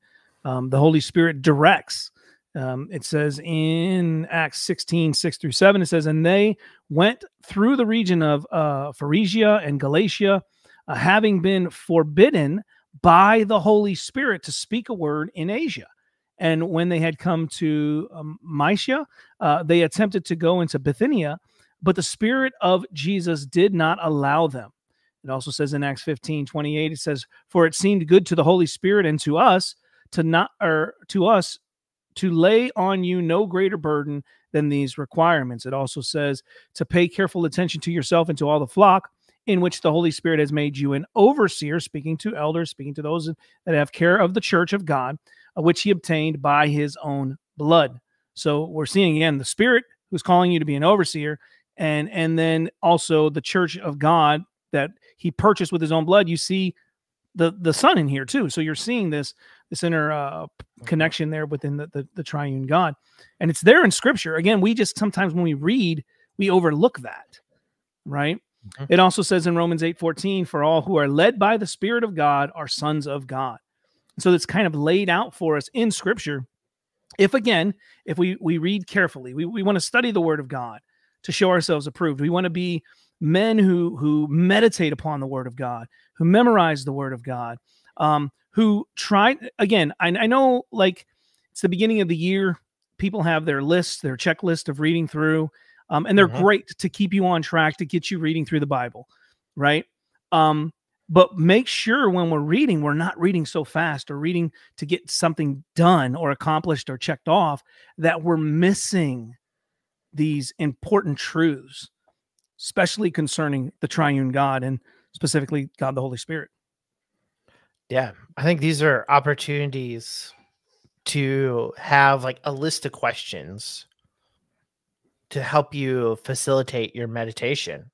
Um, the Holy Spirit directs. Um, it says in Acts 16, 6 through 7, it says, And they went through the region of uh, Phrygia and Galatia, uh, having been forbidden by the Holy Spirit to speak a word in Asia. And when they had come to um, Mysia, uh, they attempted to go into Bithynia, but the Spirit of Jesus did not allow them. It also says in Acts 15 28, it says, For it seemed good to the Holy Spirit and to us to not, or to us to lay on you no greater burden than these requirements. It also says to pay careful attention to yourself and to all the flock in which the Holy Spirit has made you an overseer, speaking to elders, speaking to those that have care of the church of God, uh, which he obtained by his own blood. So we're seeing again the Spirit who's calling you to be an overseer, and and then also the Church of God that He purchased with His own blood. You see the the Son in here too. So you're seeing this this inner uh, connection there within the, the the Triune God, and it's there in Scripture. Again, we just sometimes when we read we overlook that, right? Mm-hmm. It also says in Romans 8 14, for all who are led by the Spirit of God are sons of God. So it's kind of laid out for us in Scripture. If again, if we we read carefully, we, we want to study the Word of God to show ourselves approved. We want to be men who who meditate upon the Word of God, who memorize the Word of God, um, who try again. I, I know like it's the beginning of the year. People have their lists, their checklist of reading through um, and they're mm-hmm. great to keep you on track to get you reading through the Bible, right? Um, but make sure when we're reading, we're not reading so fast or reading to get something done or accomplished or checked off that we're missing these important truths, especially concerning the triune God and specifically God the Holy Spirit. Yeah, I think these are opportunities to have like a list of questions to help you facilitate your meditation.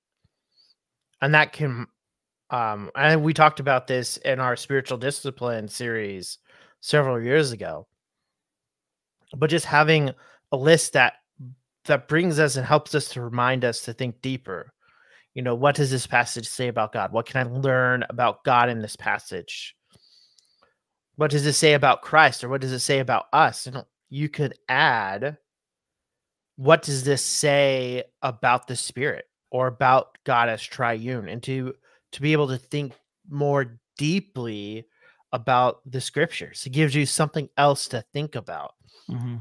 And that can um and we talked about this in our spiritual discipline series several years ago. But just having a list that that brings us and helps us to remind us to think deeper. You know, what does this passage say about God? What can I learn about God in this passage? What does it say about Christ or what does it say about us? And you could add what does this say about the spirit or about God as triune and to to be able to think more deeply about the scriptures. It gives you something else to think about. Mm-hmm.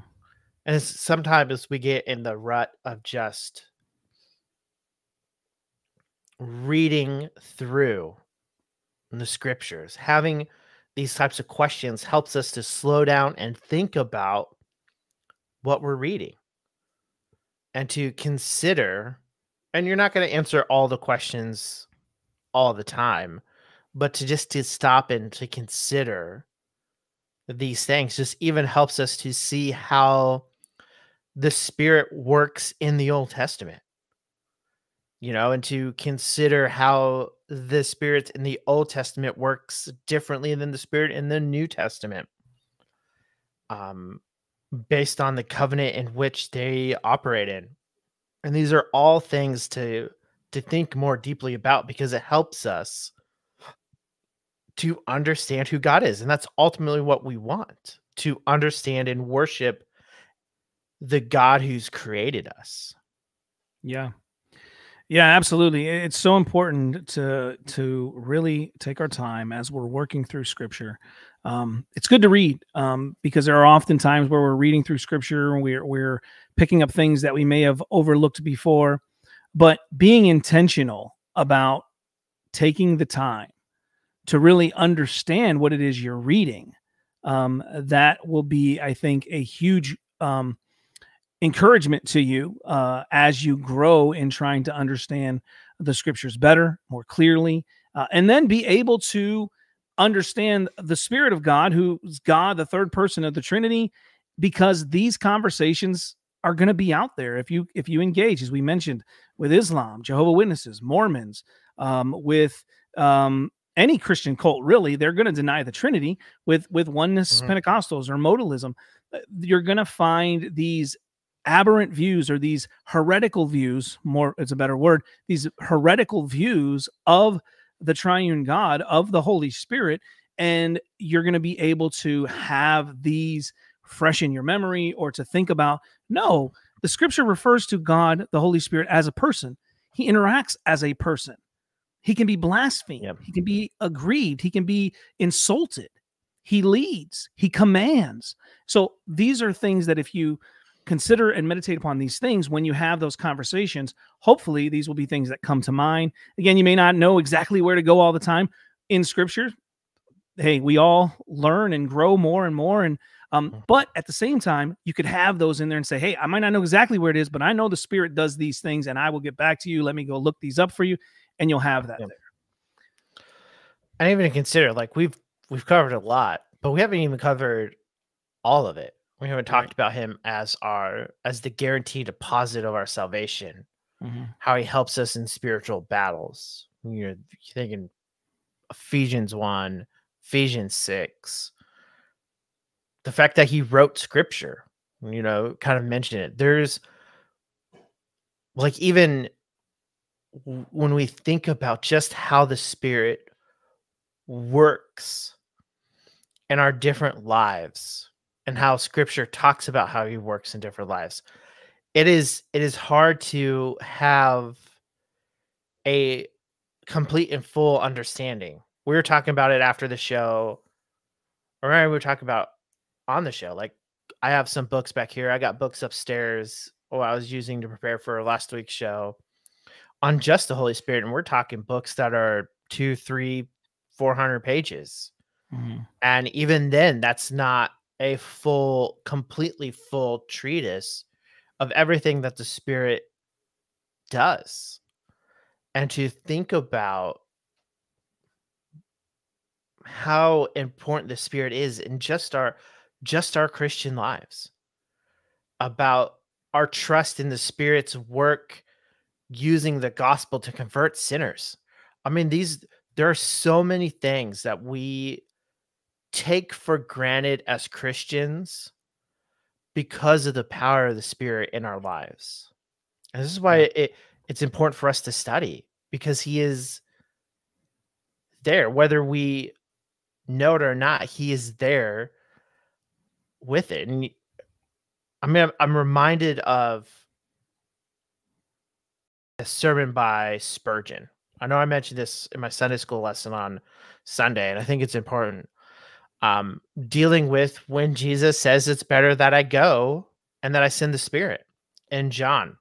And sometimes we get in the rut of just reading through the scriptures, having these types of questions helps us to slow down and think about what we're reading and to consider and you're not going to answer all the questions all the time but to just to stop and to consider these things just even helps us to see how the spirit works in the old testament you know and to consider how the spirit in the old testament works differently than the spirit in the new testament um based on the covenant in which they operate in. And these are all things to to think more deeply about because it helps us to understand who God is. And that's ultimately what we want to understand and worship the God who's created us. Yeah. Yeah, absolutely. It's so important to to really take our time as we're working through scripture um, it's good to read um, because there are often times where we're reading through scripture and we're, we're picking up things that we may have overlooked before. But being intentional about taking the time to really understand what it is you're reading, um, that will be, I think, a huge um, encouragement to you uh, as you grow in trying to understand the scriptures better, more clearly, uh, and then be able to understand the Spirit of God, who's God, the third person of the Trinity, because these conversations are going to be out there if you if you engage, as we mentioned, with Islam, Jehovah Witnesses, Mormons, um, with um, any Christian cult. Really, they're going to deny the Trinity with with oneness mm-hmm. Pentecostals or modalism. Uh, you're going to find these aberrant views or these heretical views more it's a better word these heretical views of the triune God of the Holy Spirit. And you're going to be able to have these fresh in your memory or to think about. No, the scripture refers to God, the Holy Spirit, as a person. He interacts as a person. He can be blasphemed. Yep. He can be aggrieved. He can be insulted. He leads. He commands. So these are things that if you consider and meditate upon these things when you have those conversations. Hopefully, these will be things that come to mind. Again, you may not know exactly where to go all the time in scripture. Hey, we all learn and grow more and more. And um, mm-hmm. but at the same time, you could have those in there and say, Hey, I might not know exactly where it is, but I know the spirit does these things, and I will get back to you. Let me go look these up for you, and you'll have that there. I didn't even consider like we've we've covered a lot, but we haven't even covered all of it We haven't talked right. about him as our as the guaranteed deposit of our salvation. Mm-hmm. How he helps us in spiritual battles. You're thinking Ephesians 1, Ephesians 6. The fact that he wrote scripture, you know, kind of mentioned it. There's like even when we think about just how the spirit works in our different lives and how scripture talks about how he works in different lives it is it is hard to have a complete and full understanding we were talking about it after the show or we were talking about on the show like i have some books back here i got books upstairs oh i was using to prepare for last week's show on just the holy spirit and we're talking books that are two three 400 pages. Mm-hmm. And even then, that's not a full, completely full treatise of everything that the Spirit does. And to think about how important the Spirit is in just our just our Christian lives, about our trust in the Spirit's work using the gospel to convert sinners. I mean, these there are so many things that we take for granted as Christians because of the power of the spirit in our lives. And this is why it, it's important for us to study because he is there whether we know it or not he is there with it and i mean i'm, I'm reminded of a sermon by spurgeon I know I mentioned this in my Sunday school lesson on Sunday, and I think it's important. Um, dealing with when Jesus says it's better that I go and that I send the Spirit in John.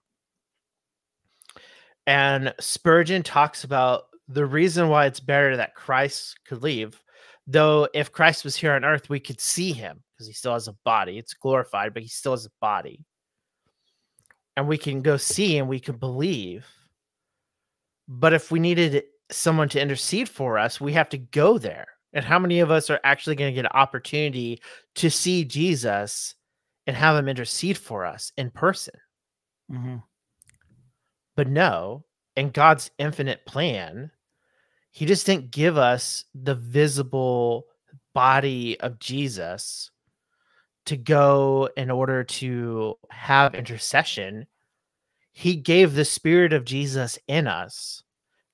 And Spurgeon talks about the reason why it's better that Christ could leave, though if Christ was here on earth, we could see him because he still has a body. It's glorified, but he still has a body. And we can go see and we can believe but if we needed someone to intercede for us, we have to go there. And how many of us are actually going to get an opportunity to see Jesus and have him intercede for us in person? Mm-hmm. But no, in God's infinite plan, he just didn't give us the visible body of Jesus to go in order to have intercession he gave the spirit of Jesus in us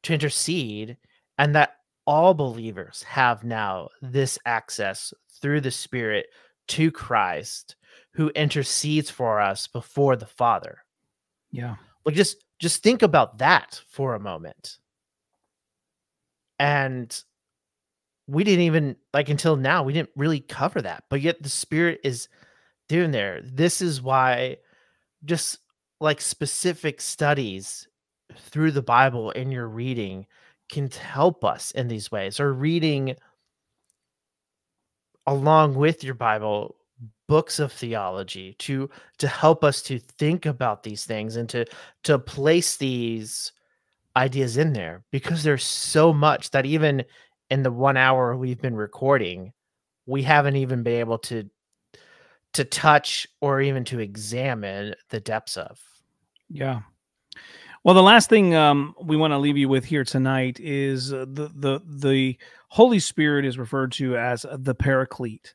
to intercede, and that all believers have now this access through the spirit to Christ who intercedes for us before the Father. Yeah. Like just just think about that for a moment. And we didn't even like until now we didn't really cover that. But yet the spirit is doing there. This is why just like specific studies through the Bible in your reading can help us in these ways or reading along with your Bible books of theology to to help us to think about these things and to to place these ideas in there because there's so much that even in the 1 hour we've been recording we haven't even been able to to touch or even to examine the depths of. Yeah. Well, the last thing um, we want to leave you with here tonight is uh, the the the Holy Spirit is referred to as the Paraclete,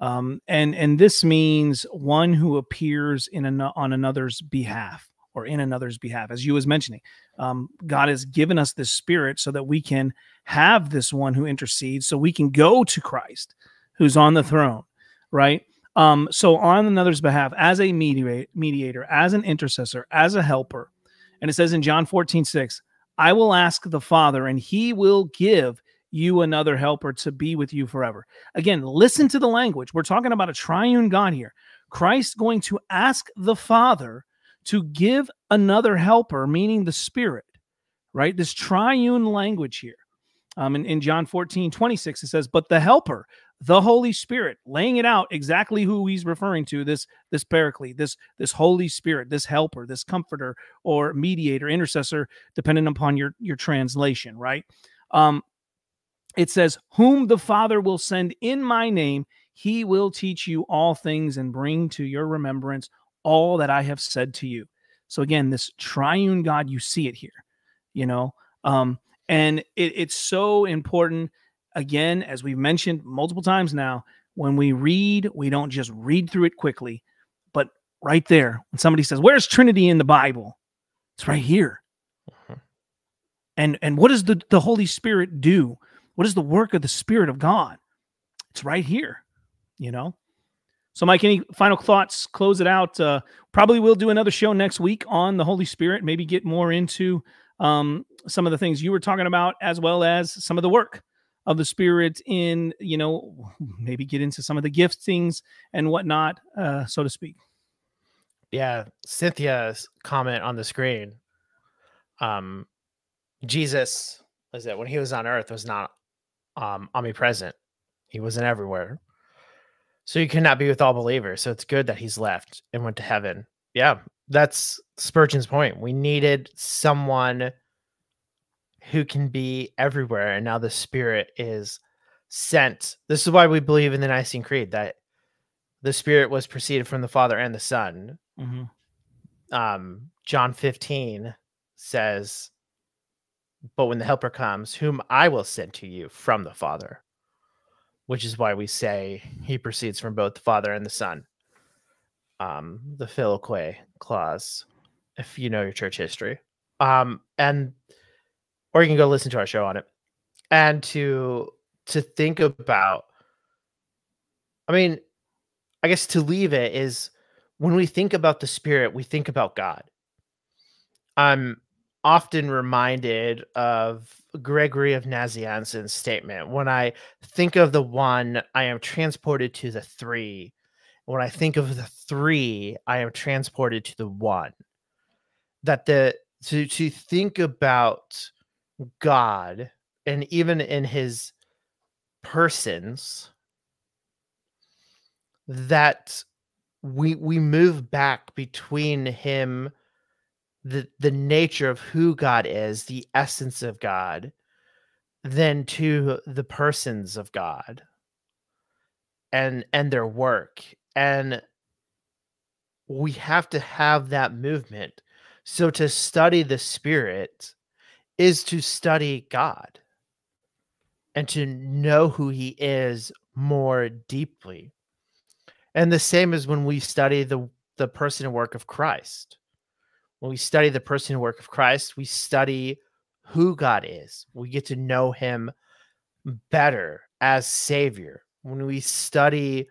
um, and and this means one who appears in an, on another's behalf or in another's behalf, as you was mentioning. Um, God has given us this Spirit so that we can have this one who intercedes, so we can go to Christ, who's on the throne, right? Um, so on another's behalf, as a mediator, mediator, as an intercessor, as a helper. And it says in John 14, 6, I will ask the Father, and he will give you another helper to be with you forever. Again, listen to the language. We're talking about a triune God here. Christ going to ask the Father to give another helper, meaning the Spirit, right? This triune language here. Um, in, in John 14, 26, it says, But the helper, the Holy Spirit, laying it out exactly who he's referring to this this paraclete, this this Holy Spirit, this helper, this comforter or mediator, intercessor, depending upon your your translation, right? Um, it says, "Whom the Father will send in my name, he will teach you all things and bring to your remembrance all that I have said to you. So again, this triune God, you see it here, you know, um, and it, it's so important. Again, as we've mentioned multiple times now, when we read, we don't just read through it quickly, but right there, when somebody says, "Where's Trinity in the Bible?" It's right here. Uh-huh. And and what does the the Holy Spirit do? What is the work of the Spirit of God? It's right here. You know. So, Mike, any final thoughts? Close it out. Uh, probably we'll do another show next week on the Holy Spirit. Maybe get more into um, some of the things you were talking about, as well as some of the work of the Spirit in, you know, maybe get into some of the giftings and whatnot, uh, so to speak. Yeah, Cynthia's comment on the screen. Um, Jesus was it when he was on Earth was not um omnipresent. He wasn't everywhere. So you cannot be with all believers. So it's good that he's left and went to heaven. Yeah, that's Spurgeon's point. We needed someone who can be everywhere. And now the Spirit is sent. This is why we believe in the Nicene Creed that the Spirit was proceeded from the Father and the Son. Mm-hmm. Um, John 15 says, But when the Helper comes, whom I will send to you from the Father which is why we say he proceeds from both the Father and the Son. Um, the Filioque clause, if you know your church history. Um, and or you can go listen to our show on it. And to to think about I mean, I guess to leave it is when we think about the spirit, we think about God. I'm often reminded of Gregory of Nazianzen's statement. When I think of the one, I am transported to the three. When I think of the three, I am transported to the one. That the to to think about God and even in his persons that we we move back between him the the nature of who God is, the essence of God, than to the persons of God and and their work. And we have to have that movement. So to study the spirit is to study God and to know who he is more deeply. And the same as when we study the the person and work of Christ when we study the person and work of Christ, we study who God is. We get to know him better as Savior. When we study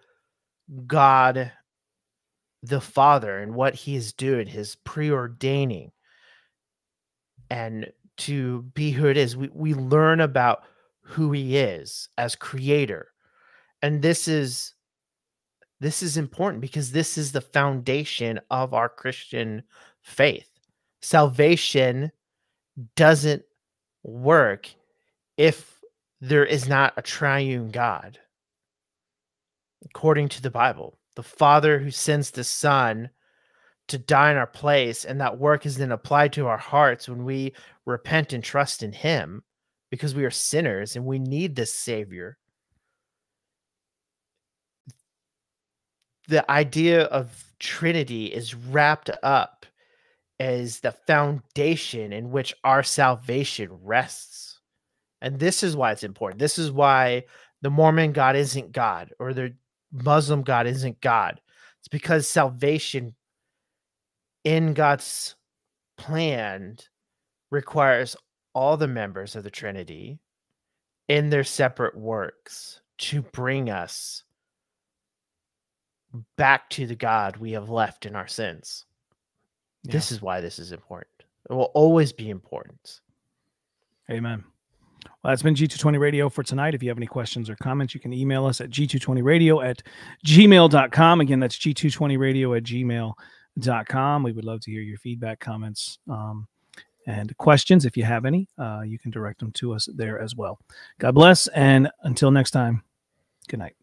God the Father and what he is doing, his preordaining, and to be who it is, we, we learn about who he is as creator. And this is this is important because this is the foundation of our Christian faith. Salvation doesn't work if there is not a triune God. According to the Bible, the Father who sends the Son to die in our place, and that work is then applied to our hearts when we repent and trust in Him because we are sinners and we need this Savior. The idea of Trinity is wrapped up is the foundation in which our salvation rests. And this is why it's important. This is why the Mormon God isn't God or the Muslim God isn't God. It's because salvation in God's plan requires all the members of the Trinity in their separate works to bring us back to the God we have left in our sins. Yeah. This is why this is important. It will always be important. Amen. Well, that's been G220 Radio for tonight. If you have any questions or comments, you can email us at G220Radio at gmail.com. Again, that's G220Radio at gmail.com. We would love to hear your feedback, comments, um, and questions. If you have any, uh, you can direct them to us there as well. God bless. And until next time, good night.